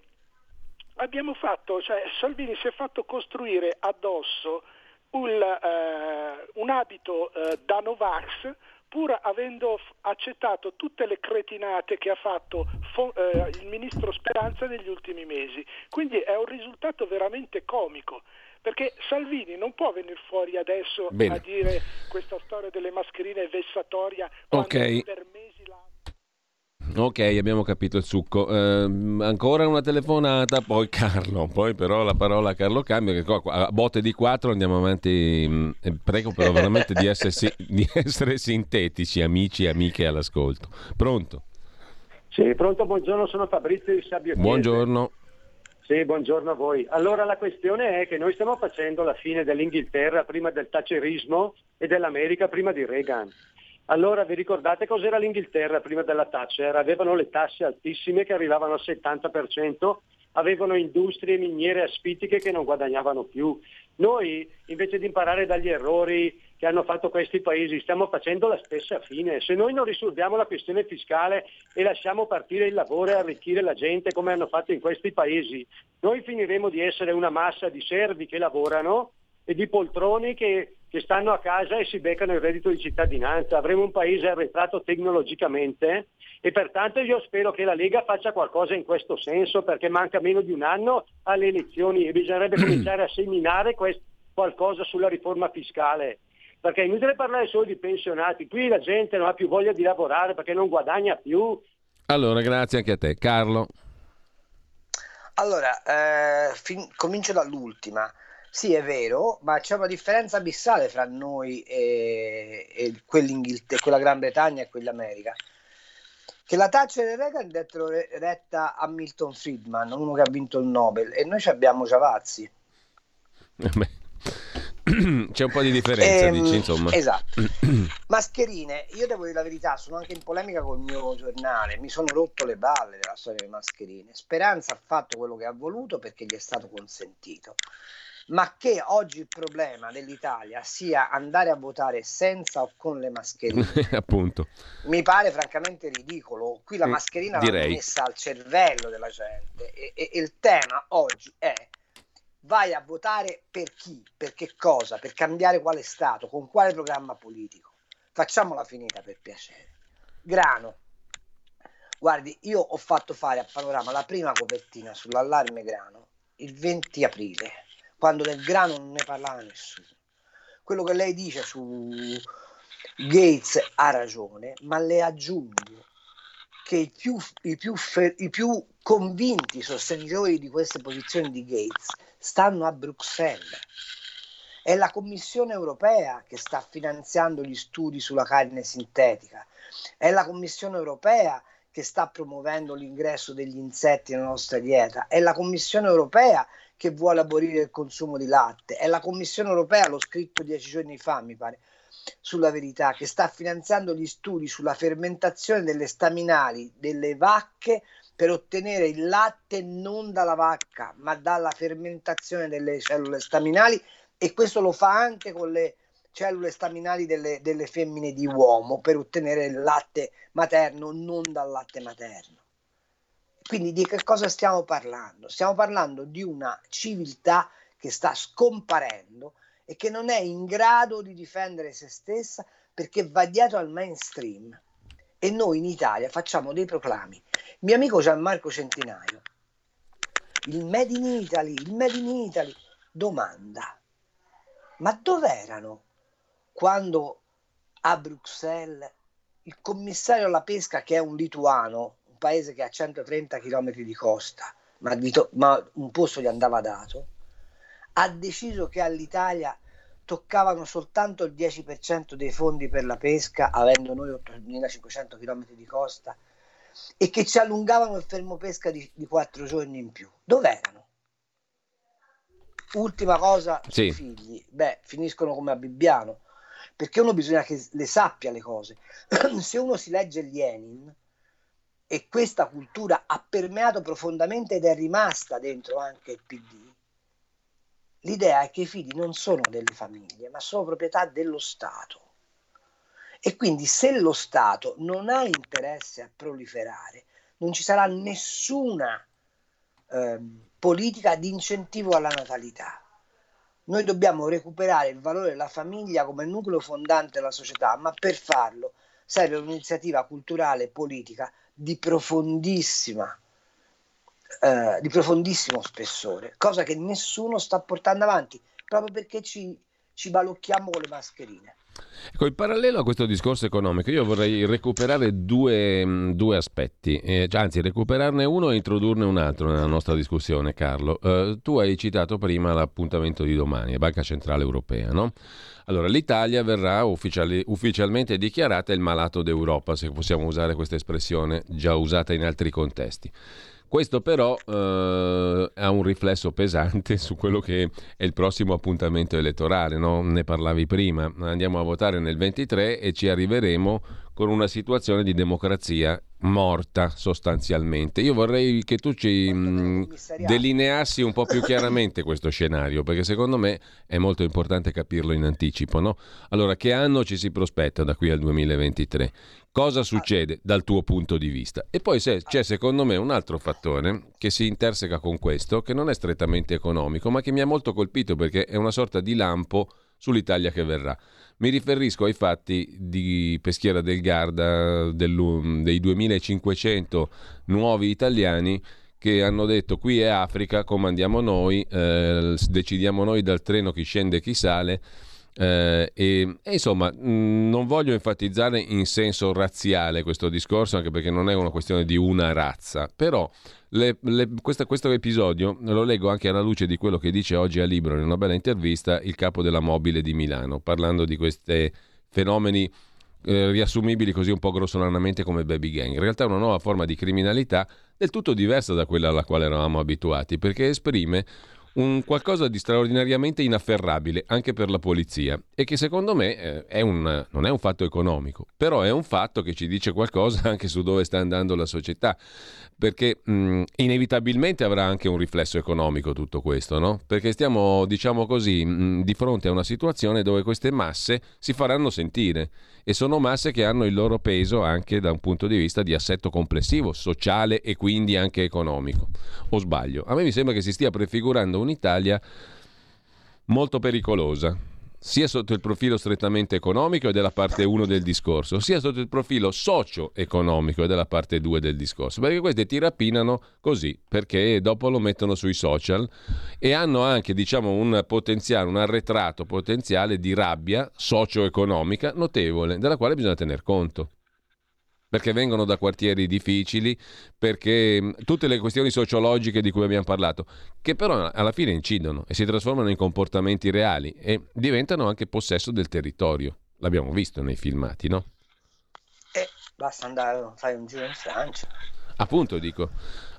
abbiamo fatto, cioè Salvini si è fatto costruire addosso un, eh, un abito eh, da Novax pur avendo accettato tutte le cretinate che ha fatto eh, il ministro Speranza negli ultimi mesi. Quindi è un risultato veramente comico. Perché Salvini non può venire fuori adesso Bene. a dire questa storia delle mascherine è vessatoria okay. per mesi la Ok, abbiamo capito il succo. Eh, ancora una telefonata, poi Carlo, poi però la parola a Carlo cambia, che qua, a botte di quattro andiamo avanti. Mm, prego però veramente di essere, di essere sintetici, amici e amiche all'ascolto. Pronto? Sì, pronto, buongiorno, sono Fabrizio di Sabbio Buongiorno. Sì, buongiorno a voi. Allora la questione è che noi stiamo facendo la fine dell'Inghilterra prima del tacerismo e dell'America prima di Reagan. Allora vi ricordate cos'era l'Inghilterra prima della Thatcher? Avevano le tasse altissime che arrivavano al 70%, avevano industrie miniere asfittiche che non guadagnavano più. Noi invece di imparare dagli errori che hanno fatto questi paesi stiamo facendo la stessa fine. Se noi non risolviamo la questione fiscale e lasciamo partire il lavoro e arricchire la gente come hanno fatto in questi paesi, noi finiremo di essere una massa di servi che lavorano e di poltroni che che stanno a casa e si beccano il reddito di cittadinanza. Avremo un paese arretrato tecnologicamente e pertanto io spero che la Lega faccia qualcosa in questo senso perché manca meno di un anno alle elezioni e bisognerebbe cominciare a seminare quest- qualcosa sulla riforma fiscale. Perché è inutile parlare solo di pensionati, qui la gente non ha più voglia di lavorare perché non guadagna più. Allora, grazie anche a te. Carlo. Allora, eh, fin- comincio dall'ultima. Sì, è vero, ma c'è una differenza abissale fra noi e, e quella Gran Bretagna e quell'America. Che la Thatcher e Reagan dettero retta a Milton Friedman, uno che ha vinto il Nobel, e noi abbiamo Giavazzi. Eh c'è un po' di differenza, ehm, dici, insomma. Esatto. Mascherine, io devo dire la verità, sono anche in polemica col mio giornale, mi sono rotto le balle della storia delle mascherine. Speranza ha fatto quello che ha voluto perché gli è stato consentito ma che oggi il problema dell'Italia sia andare a votare senza o con le mascherine, appunto. Mi pare francamente ridicolo. Qui la mm, mascherina va messa al cervello della gente e, e, e il tema oggi è vai a votare per chi, per che cosa, per cambiare quale Stato, con quale programma politico. Facciamola finita per piacere. Grano. Guardi, io ho fatto fare a Panorama la prima copertina sull'allarme grano il 20 aprile quando del grano non ne parlava nessuno. Quello che lei dice su Gates ha ragione, ma le aggiungo che i più, i più, i più convinti sostenitori di queste posizioni di Gates stanno a Bruxelles. È la Commissione europea che sta finanziando gli studi sulla carne sintetica. È la Commissione europea che sta promuovendo l'ingresso degli insetti nella nostra dieta. È la Commissione europea che vuole abolire il consumo di latte. È la Commissione europea, l'ho scritto dieci giorni fa, mi pare, sulla verità, che sta finanziando gli studi sulla fermentazione delle staminali delle vacche per ottenere il latte non dalla vacca, ma dalla fermentazione delle cellule staminali e questo lo fa anche con le cellule staminali delle, delle femmine di uomo per ottenere il latte materno non dal latte materno. Quindi di che cosa stiamo parlando? Stiamo parlando di una civiltà che sta scomparendo e che non è in grado di difendere se stessa perché va dietro al mainstream. E noi in Italia facciamo dei proclami. Mio amico Gianmarco Centinaio, il Made in Italy, il Made in Italy, domanda, ma dov'erano quando a Bruxelles il commissario alla pesca, che è un lituano, paese che ha 130 km di costa, ma, di to- ma un posto gli andava dato, ha deciso che all'Italia toccavano soltanto il 10% dei fondi per la pesca, avendo noi 8.500 km di costa, e che ci allungavano il fermo pesca di, di 4 giorni in più. Dov'erano? Ultima cosa sì. sui figli, beh, finiscono come a Bibbiano, perché uno bisogna che le sappia le cose. Se uno si legge Lenin, e questa cultura ha permeato profondamente ed è rimasta dentro anche il PD, l'idea è che i figli non sono delle famiglie, ma sono proprietà dello Stato. E quindi se lo Stato non ha interesse a proliferare, non ci sarà nessuna eh, politica di incentivo alla natalità. Noi dobbiamo recuperare il valore della famiglia come nucleo fondante della società, ma per farlo serve un'iniziativa culturale e politica di profondissima eh, di profondissimo spessore, cosa che nessuno sta portando avanti proprio perché ci, ci balocchiamo con le mascherine. Ecco, in parallelo a questo discorso economico, io vorrei recuperare due, mm, due aspetti, eh, cioè, anzi recuperarne uno e introdurne un altro nella nostra discussione, Carlo. Eh, tu hai citato prima l'appuntamento di domani, Banca Centrale Europea, no? Allora, l'Italia verrà ufficiali, ufficialmente dichiarata il malato d'Europa, se possiamo usare questa espressione già usata in altri contesti. Questo però eh, ha un riflesso pesante su quello che è il prossimo appuntamento elettorale, no? ne parlavi prima, andiamo a votare nel 23 e ci arriveremo con una situazione di democrazia morta sostanzialmente. Io vorrei che tu ci mh, delineassi un po' più chiaramente questo scenario, perché secondo me è molto importante capirlo in anticipo. No? Allora, che anno ci si prospetta da qui al 2023? Cosa succede dal tuo punto di vista? E poi c'è secondo me un altro fattore che si interseca con questo, che non è strettamente economico, ma che mi ha molto colpito perché è una sorta di lampo sull'Italia che verrà. Mi riferisco ai fatti di Peschiera del Garda dei 2500 nuovi italiani che hanno detto qui è Africa, comandiamo noi, eh, decidiamo noi dal treno chi scende e chi sale eh, e, e, insomma, mh, mm, non voglio enfatizzare in senso razziale questo discorso, anche perché non è una questione di una razza, però le, le, questa, questo episodio lo leggo anche alla luce di quello che dice oggi a Libro in una bella intervista il capo della mobile di Milano, parlando di questi fenomeni eh, riassumibili così un po' grossolanamente come baby gang. In realtà è una nuova forma di criminalità del tutto diversa da quella alla quale eravamo abituati, perché esprime un qualcosa di straordinariamente inafferrabile anche per la polizia e che secondo me eh, è un, non è un fatto economico, però è un fatto che ci dice qualcosa anche su dove sta andando la società, perché mh, inevitabilmente avrà anche un riflesso economico tutto questo, no? Perché stiamo, diciamo così, mh, di fronte a una situazione dove queste masse si faranno sentire e sono masse che hanno il loro peso anche da un punto di vista di assetto complessivo, sociale e quindi anche economico. O sbaglio? A me mi sembra che si stia prefigurando un'Italia molto pericolosa sia sotto il profilo strettamente economico ed è la parte 1 del discorso, sia sotto il profilo socio-economico ed è la parte 2 del discorso, perché queste ti rapinano così, perché dopo lo mettono sui social e hanno anche diciamo un potenziale, un arretrato potenziale di rabbia socio-economica notevole, della quale bisogna tener conto perché vengono da quartieri difficili, perché tutte le questioni sociologiche di cui abbiamo parlato, che però alla fine incidono e si trasformano in comportamenti reali e diventano anche possesso del territorio. L'abbiamo visto nei filmati, no? Eh, basta andare fare un giro in Francia. Appunto dico,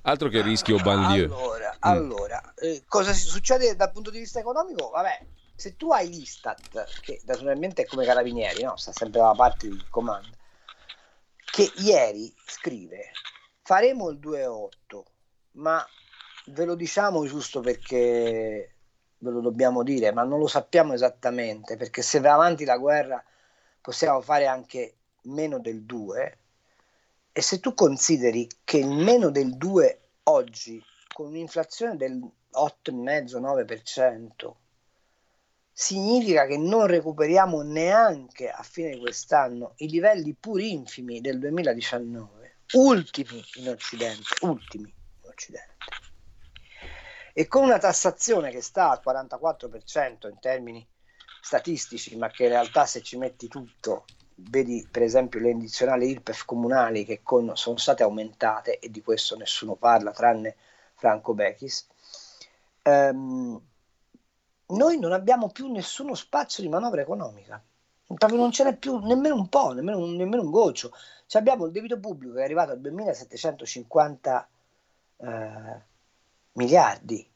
altro che rischio banlieue. Allora, mm. allora eh, cosa succede dal punto di vista economico? Vabbè, se tu hai l'Istat, che naturalmente è come carabinieri, no? sta sempre dalla parte del comando, che ieri scrive faremo il 2-8 ma ve lo diciamo giusto perché ve lo dobbiamo dire ma non lo sappiamo esattamente perché se va avanti la guerra possiamo fare anche meno del 2 e se tu consideri che il meno del 2 oggi con un'inflazione del 8,5-9% significa che non recuperiamo neanche a fine di quest'anno i livelli pur infimi del 2019, ultimi in Occidente, ultimi in Occidente. E con una tassazione che sta al 44% in termini statistici, ma che in realtà se ci metti tutto, vedi per esempio le addizionali IRPEF comunali che con, sono state aumentate e di questo nessuno parla tranne Franco Bechis, ehm, noi non abbiamo più nessuno spazio di manovra economica. Proprio non ce n'è più nemmeno un po', nemmeno un, nemmeno un goccio. Cioè abbiamo il debito pubblico che è arrivato a 2750 eh, miliardi,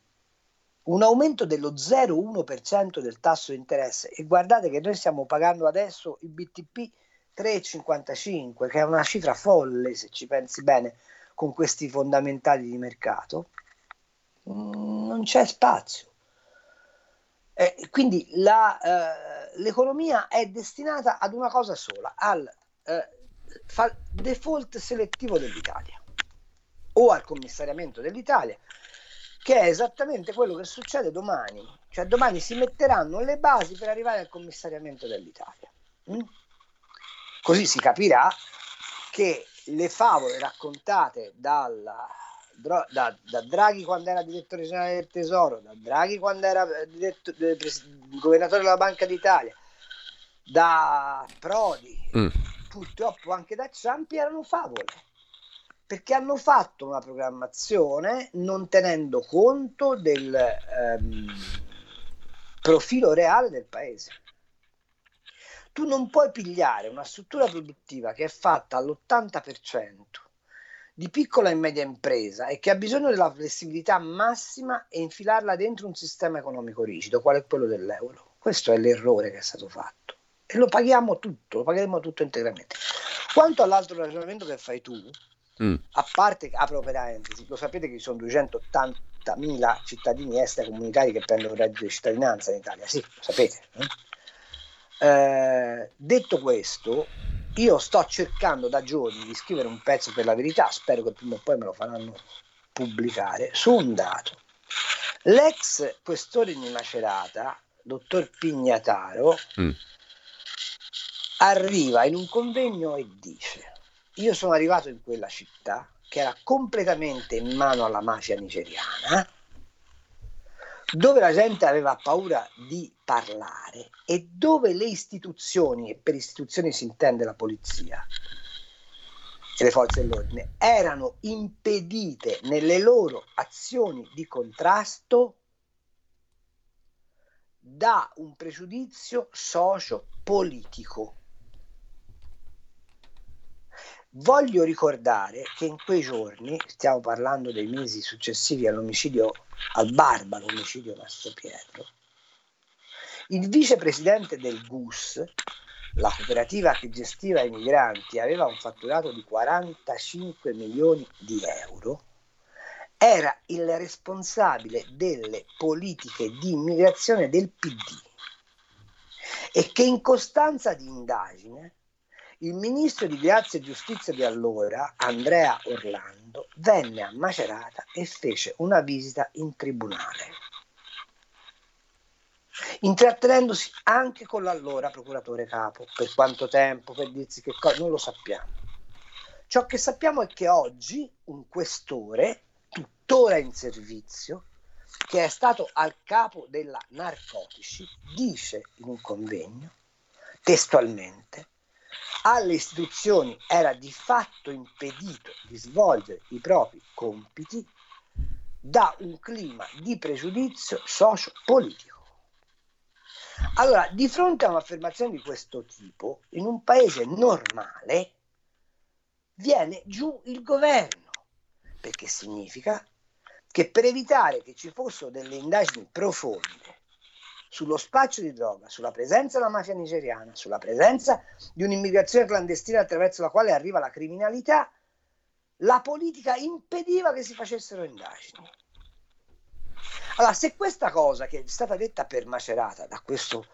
un aumento dello 0,1% del tasso di interesse. E guardate che noi stiamo pagando adesso il BTP 3,55, che è una cifra folle se ci pensi bene con questi fondamentali di mercato. Mm, non c'è spazio. Eh, quindi la, eh, l'economia è destinata ad una cosa sola, al eh, default selettivo dell'Italia o al commissariamento dell'Italia, che è esattamente quello che succede domani. Cioè domani si metteranno le basi per arrivare al commissariamento dell'Italia. Mm? Così si capirà che le favole raccontate dalla da, da, Draghi quando era direttore generale del Tesoro, da Draghi quando era eh, diretto, eh, governatore della Banca d'Italia, da Prodi, mm. purtroppo anche da Ciampi erano favole, perché hanno fatto una programmazione non tenendo conto del ehm, profilo reale del paese. Tu non puoi pigliare una struttura produttiva che è fatta all'80% di piccola e media impresa e che ha bisogno della flessibilità massima e infilarla dentro un sistema economico rigido, quale è quello dell'euro. Questo è l'errore che è stato fatto e lo paghiamo tutto, lo pagheremo tutto integralmente. Quanto all'altro ragionamento che fai tu, mm. a parte, apro parentesi, lo sapete che ci sono 280.000 cittadini esteri comunitari che prendono il reddito di cittadinanza in Italia, sì, lo sapete. Eh? Eh, detto questo, io sto cercando da giorni di scrivere un pezzo per la verità, spero che prima o poi me lo faranno pubblicare, su un dato. L'ex questore di Macerata, dottor Pignataro, mm. arriva in un convegno e dice, io sono arrivato in quella città che era completamente in mano alla mafia nigeriana, dove la gente aveva paura di parlare e dove le istituzioni, e per istituzioni si intende la polizia e le forze dell'ordine, erano impedite nelle loro azioni di contrasto da un pregiudizio socio-politico. Voglio ricordare che in quei giorni, stiamo parlando dei mesi successivi all'omicidio, al barbaro omicidio Mastro Pietro, il vicepresidente del GUS, la cooperativa che gestiva i migranti, aveva un fatturato di 45 milioni di euro, era il responsabile delle politiche di immigrazione del PD e che in costanza di indagine il ministro di Grazia e Giustizia di allora, Andrea Orlando, venne a Macerata e fece una visita in tribunale, intrattenendosi anche con l'allora procuratore capo. Per quanto tempo, per dirsi che cosa, non lo sappiamo. Ciò che sappiamo è che oggi un questore, tuttora in servizio, che è stato al capo della narcotici, dice in un convegno, testualmente, alle istituzioni era di fatto impedito di svolgere i propri compiti da un clima di pregiudizio socio-politico. Allora, di fronte a un'affermazione di questo tipo, in un paese normale viene giù il governo, perché significa che per evitare che ci fossero delle indagini profonde sullo spaccio di droga, sulla presenza della mafia nigeriana, sulla presenza di un'immigrazione clandestina attraverso la quale arriva la criminalità, la politica impediva che si facessero indagini. Allora, se questa cosa che è stata detta per Macerata da questo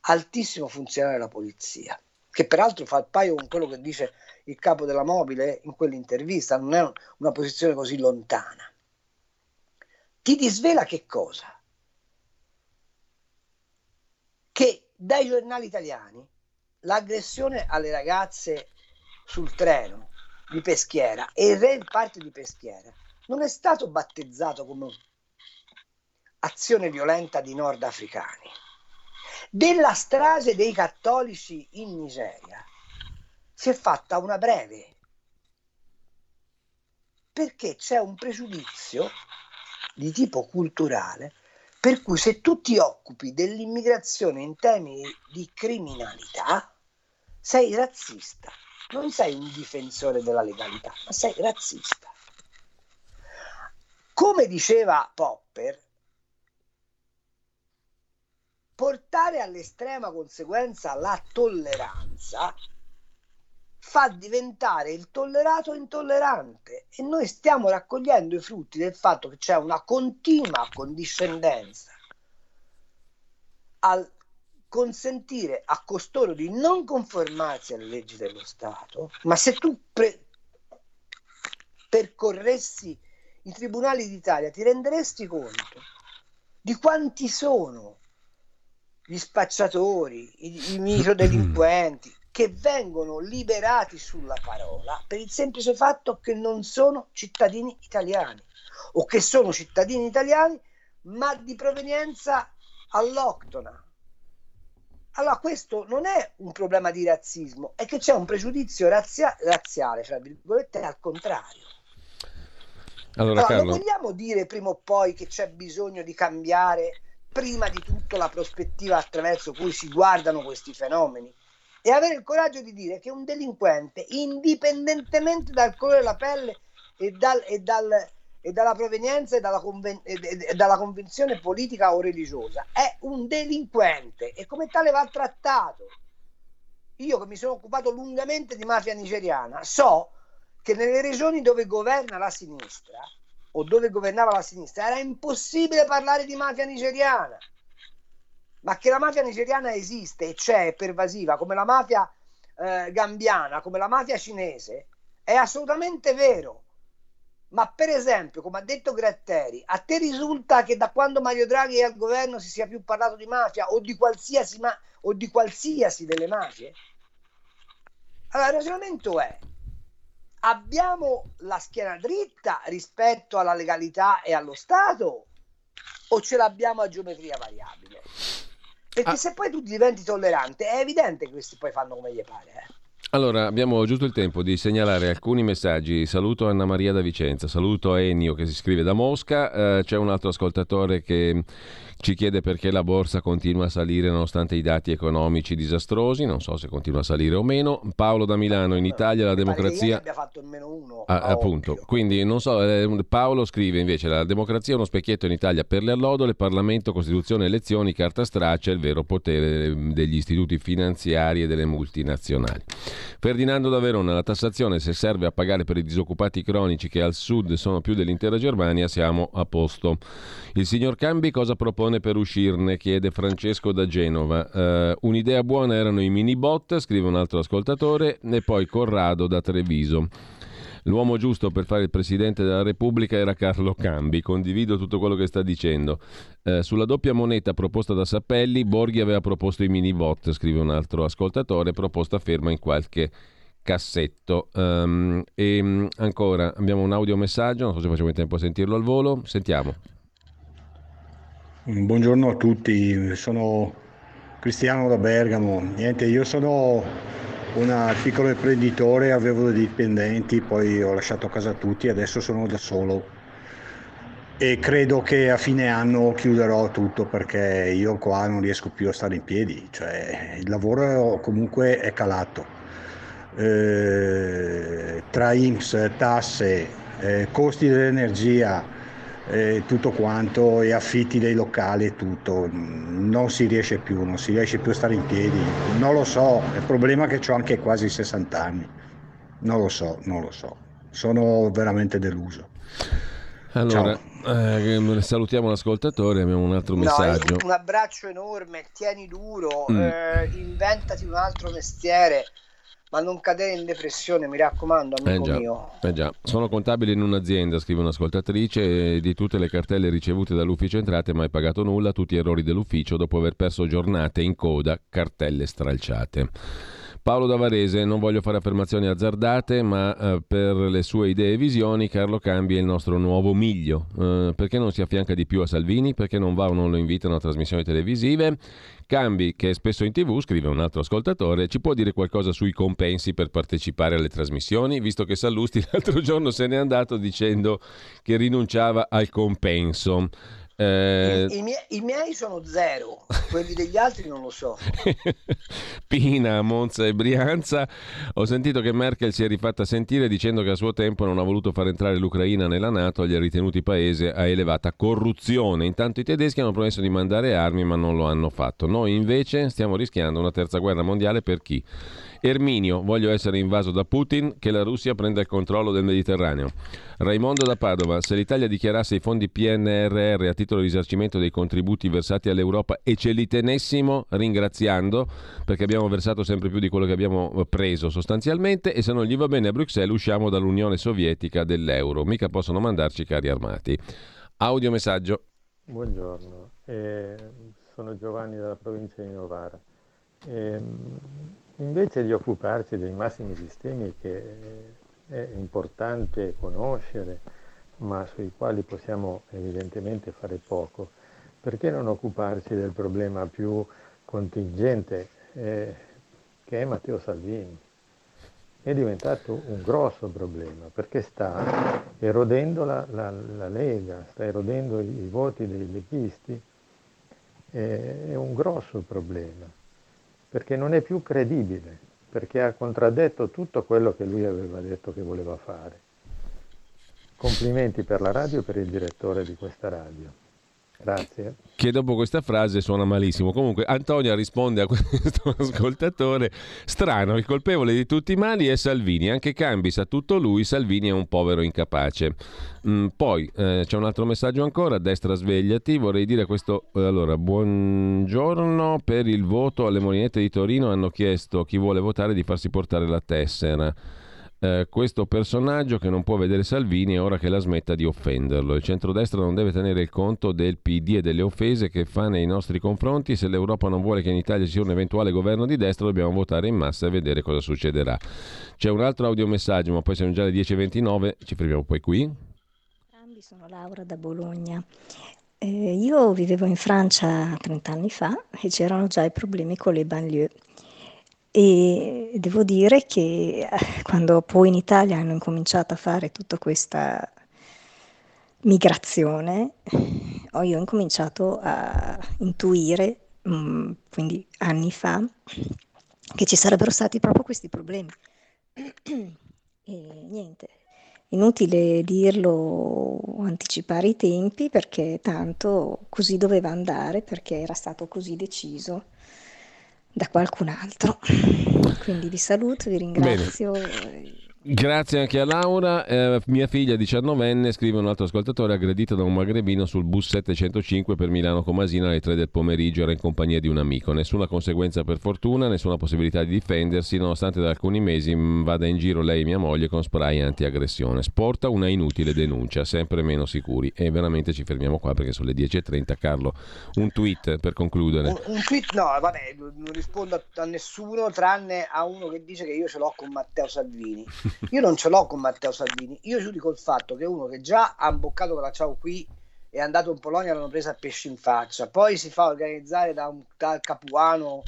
altissimo funzionario della polizia, che peraltro fa il paio con quello che dice il capo della mobile in quell'intervista, non è una posizione così lontana, ti disvela che cosa? Che dai giornali italiani l'aggressione alle ragazze sul treno di Peschiera e il Rail Party di Peschiera non è stato battezzato come azione violenta di nordafricani. Della strage dei cattolici in Nigeria si è fatta una breve perché c'è un pregiudizio di tipo culturale per cui se tu ti occupi dell'immigrazione in termini di criminalità, sei razzista. Non sei un difensore della legalità, ma sei razzista. Come diceva Popper, portare all'estrema conseguenza la tolleranza fa diventare il tollerato intollerante. E noi stiamo raccogliendo i frutti del fatto che c'è una continua condiscendenza al consentire a costoro di non conformarsi alle leggi dello Stato, ma se tu pre- percorressi i tribunali d'Italia ti renderesti conto di quanti sono gli spacciatori, i, i microdelinquenti, che vengono liberati sulla parola per il semplice fatto che non sono cittadini italiani o che sono cittadini italiani ma di provenienza alloctona. Allora questo non è un problema di razzismo, è che c'è un pregiudizio razzia- razziale, fra virgolette, al contrario. Allora, allora non vogliamo dire prima o poi che c'è bisogno di cambiare prima di tutto la prospettiva attraverso cui si guardano questi fenomeni? E avere il coraggio di dire che un delinquente, indipendentemente dal colore della pelle e, dal, e, dal, e dalla provenienza e dalla, conven- e dalla, convinzione politica o religiosa, è un delinquente e come tale va trattato. Io che mi sono occupato lungamente di mafia nigeriana, so che nelle regioni dove governa la sinistra o dove governava la sinistra era impossibile parlare di mafia nigeriana ma che la mafia nigeriana esiste e c'è, è pervasiva, come la mafia eh, gambiana, come la mafia cinese, è assolutamente vero. Ma per esempio, come ha detto Gratteri, a te risulta che da quando Mario Draghi è al governo si sia più parlato di mafia o di qualsiasi, ma- o di qualsiasi delle mafie? Allora, il ragionamento è, abbiamo la schiena dritta rispetto alla legalità e allo Stato o ce l'abbiamo a geometria variabile? Perché ah. se poi tu diventi tollerante, è evidente che questi poi fanno come gli pare. Eh. Allora, abbiamo giusto il tempo di segnalare alcuni messaggi. Saluto Anna Maria da Vicenza, saluto Ennio che si scrive da Mosca, eh, c'è un altro ascoltatore che ci chiede perché la borsa continua a salire nonostante i dati economici disastrosi, non so se continua a salire o meno. Paolo da Milano, in Italia la democrazia... abbia fatto il meno uno. Ah, appunto, quindi non so, eh, Paolo scrive invece la democrazia è uno specchietto in Italia per le allodole, Parlamento, Costituzione, elezioni, carta straccia, il vero potere eh, degli istituti finanziari e delle multinazionali. Ferdinando da Verona, la tassazione se serve a pagare per i disoccupati cronici che al sud sono più dell'intera Germania, siamo a posto. Il signor Cambi cosa propone per uscirne? chiede Francesco da Genova. Uh, un'idea buona erano i mini bot, scrive un altro ascoltatore, e poi Corrado da Treviso. L'uomo giusto per fare il Presidente della Repubblica era Carlo Cambi, condivido tutto quello che sta dicendo. Eh, sulla doppia moneta proposta da Sappelli, Borghi aveva proposto i mini bot, scrive un altro ascoltatore, proposta ferma in qualche cassetto. Um, e ancora abbiamo un audiomessaggio, non so se facciamo in tempo a sentirlo al volo, sentiamo. Buongiorno a tutti, sono Cristiano da Bergamo. Niente, io sono un piccolo imprenditore, avevo dei dipendenti, poi ho lasciato a casa tutti adesso sono da solo. E credo che a fine anno chiuderò tutto perché io qua non riesco più a stare in piedi, cioè il lavoro comunque è calato. Eh, tra IMSS, tasse, eh, costi dell'energia, eh, tutto quanto e affitti dei locali e tutto, non si riesce più, non si riesce più a stare in piedi, non lo so, il problema è che ho anche quasi 60 anni, non lo so, non lo so, sono veramente deluso. Allora, eh, salutiamo l'ascoltatore, abbiamo un altro messaggio. No, un abbraccio enorme, tieni duro, mm. eh, inventati un altro mestiere ma non cadere in depressione, mi raccomando, amico eh già, mio. Eh già. Sono contabile in un'azienda, scrive un'ascoltatrice, di tutte le cartelle ricevute dall'ufficio entrate mai pagato nulla, tutti errori dell'ufficio dopo aver perso giornate in coda, cartelle stralciate. Paolo Davarese, non voglio fare affermazioni azzardate, ma eh, per le sue idee e visioni Carlo Cambi è il nostro nuovo miglio. Eh, perché non si affianca di più a Salvini? Perché non va o non lo invitano a trasmissioni televisive? Cambi, che è spesso in tv, scrive un altro ascoltatore, ci può dire qualcosa sui compensi per partecipare alle trasmissioni, visto che Sallusti l'altro giorno se n'è andato dicendo che rinunciava al compenso. Eh... I, i, miei, I, miei, sono zero, quelli degli altri non lo so. Pina, Monza e Brianza. Ho sentito che Merkel si è rifatta sentire dicendo che a suo tempo non ha voluto far entrare l'Ucraina nella Nato e gli ha ritenuti paese a elevata corruzione. Intanto i tedeschi hanno promesso di mandare armi ma non lo hanno fatto. Noi invece stiamo rischiando una terza guerra mondiale per chi? Erminio, voglio essere invaso da Putin, che la Russia prenda il controllo del Mediterraneo. Raimondo da Padova, se l'Italia dichiarasse i fondi PNRR a titolo di risarcimento dei contributi versati all'Europa e ce li tenessimo ringraziando, perché abbiamo versato sempre più di quello che abbiamo preso sostanzialmente, e se non gli va bene a Bruxelles usciamo dall'Unione Sovietica dell'euro. Mica possono mandarci carri armati. Audio messaggio. Buongiorno, eh, sono Giovanni dalla provincia di Novara. Eh, invece di occuparci dei massimi sistemi che è importante conoscere, ma sui quali possiamo evidentemente fare poco, perché non occuparci del problema più contingente eh, che è Matteo Salvini? È diventato un grosso problema perché sta erodendo la, la, la Lega, sta erodendo i, i voti dei leghisti, è un grosso problema perché non è più credibile, perché ha contraddetto tutto quello che lui aveva detto che voleva fare. Complimenti per la radio e per il direttore di questa radio. Grazie. Che dopo questa frase suona malissimo. Comunque Antonia risponde a questo ascoltatore, strano, il colpevole di tutti i mali è Salvini, anche Cambi sa tutto lui, Salvini è un povero incapace. Mm, poi eh, c'è un altro messaggio ancora, destra svegliati, vorrei dire questo, allora, buongiorno, per il voto alle Molinette di Torino hanno chiesto chi vuole votare di farsi portare la tessera eh, questo personaggio che non può vedere Salvini è ora che la smetta di offenderlo. Il centrodestra non deve tenere il conto del PD e delle offese che fa nei nostri confronti. Se l'Europa non vuole che in Italia ci sia un eventuale governo di destra, dobbiamo votare in massa e vedere cosa succederà. C'è un altro audiomessaggio, ma poi siamo già alle 10.29, ci fermiamo poi qui. Sono Laura da Bologna. Eh, io vivevo in Francia 30 anni fa e c'erano già i problemi con le banlieue e devo dire che eh, quando poi in Italia hanno incominciato a fare tutta questa migrazione, io ho incominciato a intuire, mm, quindi anni fa, che ci sarebbero stati proprio questi problemi. E niente, inutile dirlo anticipare i tempi perché tanto così doveva andare perché era stato così deciso da qualcun altro. Quindi vi saluto, vi ringrazio. Bene. Grazie anche a Laura. Eh, mia figlia, 19enne, scrive un altro ascoltatore, aggredita da un magrebino sul bus 705 per Milano Comasina alle 3 del pomeriggio, era in compagnia di un amico. Nessuna conseguenza per fortuna, nessuna possibilità di difendersi, nonostante da alcuni mesi vada in giro lei e mia moglie con spray anti-aggressione. Sporta una inutile denuncia, sempre meno sicuri. E veramente ci fermiamo qua perché sono le 10.30. Carlo, un tweet per concludere. Un, un tweet, no, vabbè, non rispondo a, a nessuno tranne a uno che dice che io ce l'ho con Matteo Salvini. Io non ce l'ho con Matteo Salvini, io giudico il fatto che uno che già ha imboccato con la ciao qui è andato in Polonia l'hanno presa a pesci in faccia, poi si fa organizzare da un tal capuano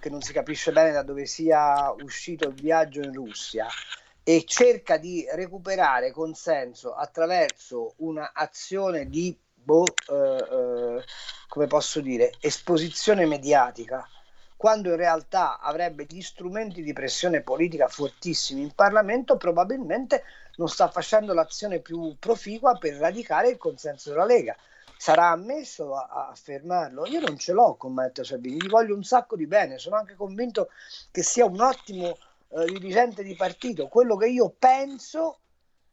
che non si capisce bene da dove sia uscito il viaggio in Russia e cerca di recuperare consenso attraverso un'azione di boh, eh, eh, come posso dire esposizione mediatica quando in realtà avrebbe gli strumenti di pressione politica fortissimi in Parlamento, probabilmente non sta facendo l'azione più proficua per radicare il consenso della Lega. Sarà ammesso a, affermarlo? Io non ce l'ho con Matteo Salvini, gli voglio un sacco di bene, sono anche convinto che sia un ottimo eh, dirigente di partito. Quello che io penso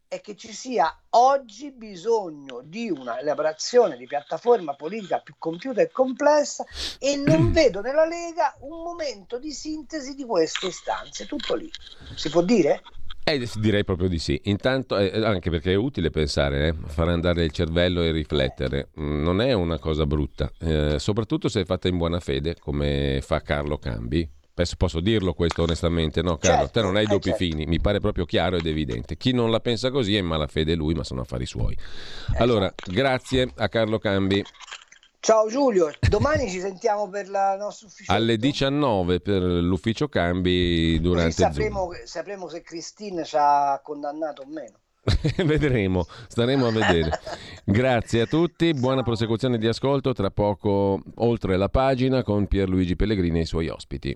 è che ci sia oggi bisogno di una elaborazione di piattaforma politica più compiuta e complessa e non vedo nella Lega un momento di sintesi di queste istanze. Tutto lì. Si può dire? Eh, direi proprio di sì. Intanto, eh, anche perché è utile pensare, eh, fare andare il cervello e riflettere. Mm, non è una cosa brutta, eh, soprattutto se è fatta in buona fede, come fa Carlo Cambi posso dirlo questo onestamente, no Carlo? Certo, te non hai doppi certo. fini, mi pare proprio chiaro ed evidente. Chi non la pensa così è in malafede lui, ma sono affari suoi. Allora, esatto. grazie a Carlo Cambi. Ciao Giulio, domani ci sentiamo per il nostro ufficio. Alle 19 per l'ufficio Cambi durante sapremo, sapremo se Cristina ci ha condannato o meno. Vedremo, staremo a vedere. Grazie a tutti, buona prosecuzione di ascolto. Tra poco, oltre la pagina, con Pierluigi Pellegrini e i suoi ospiti.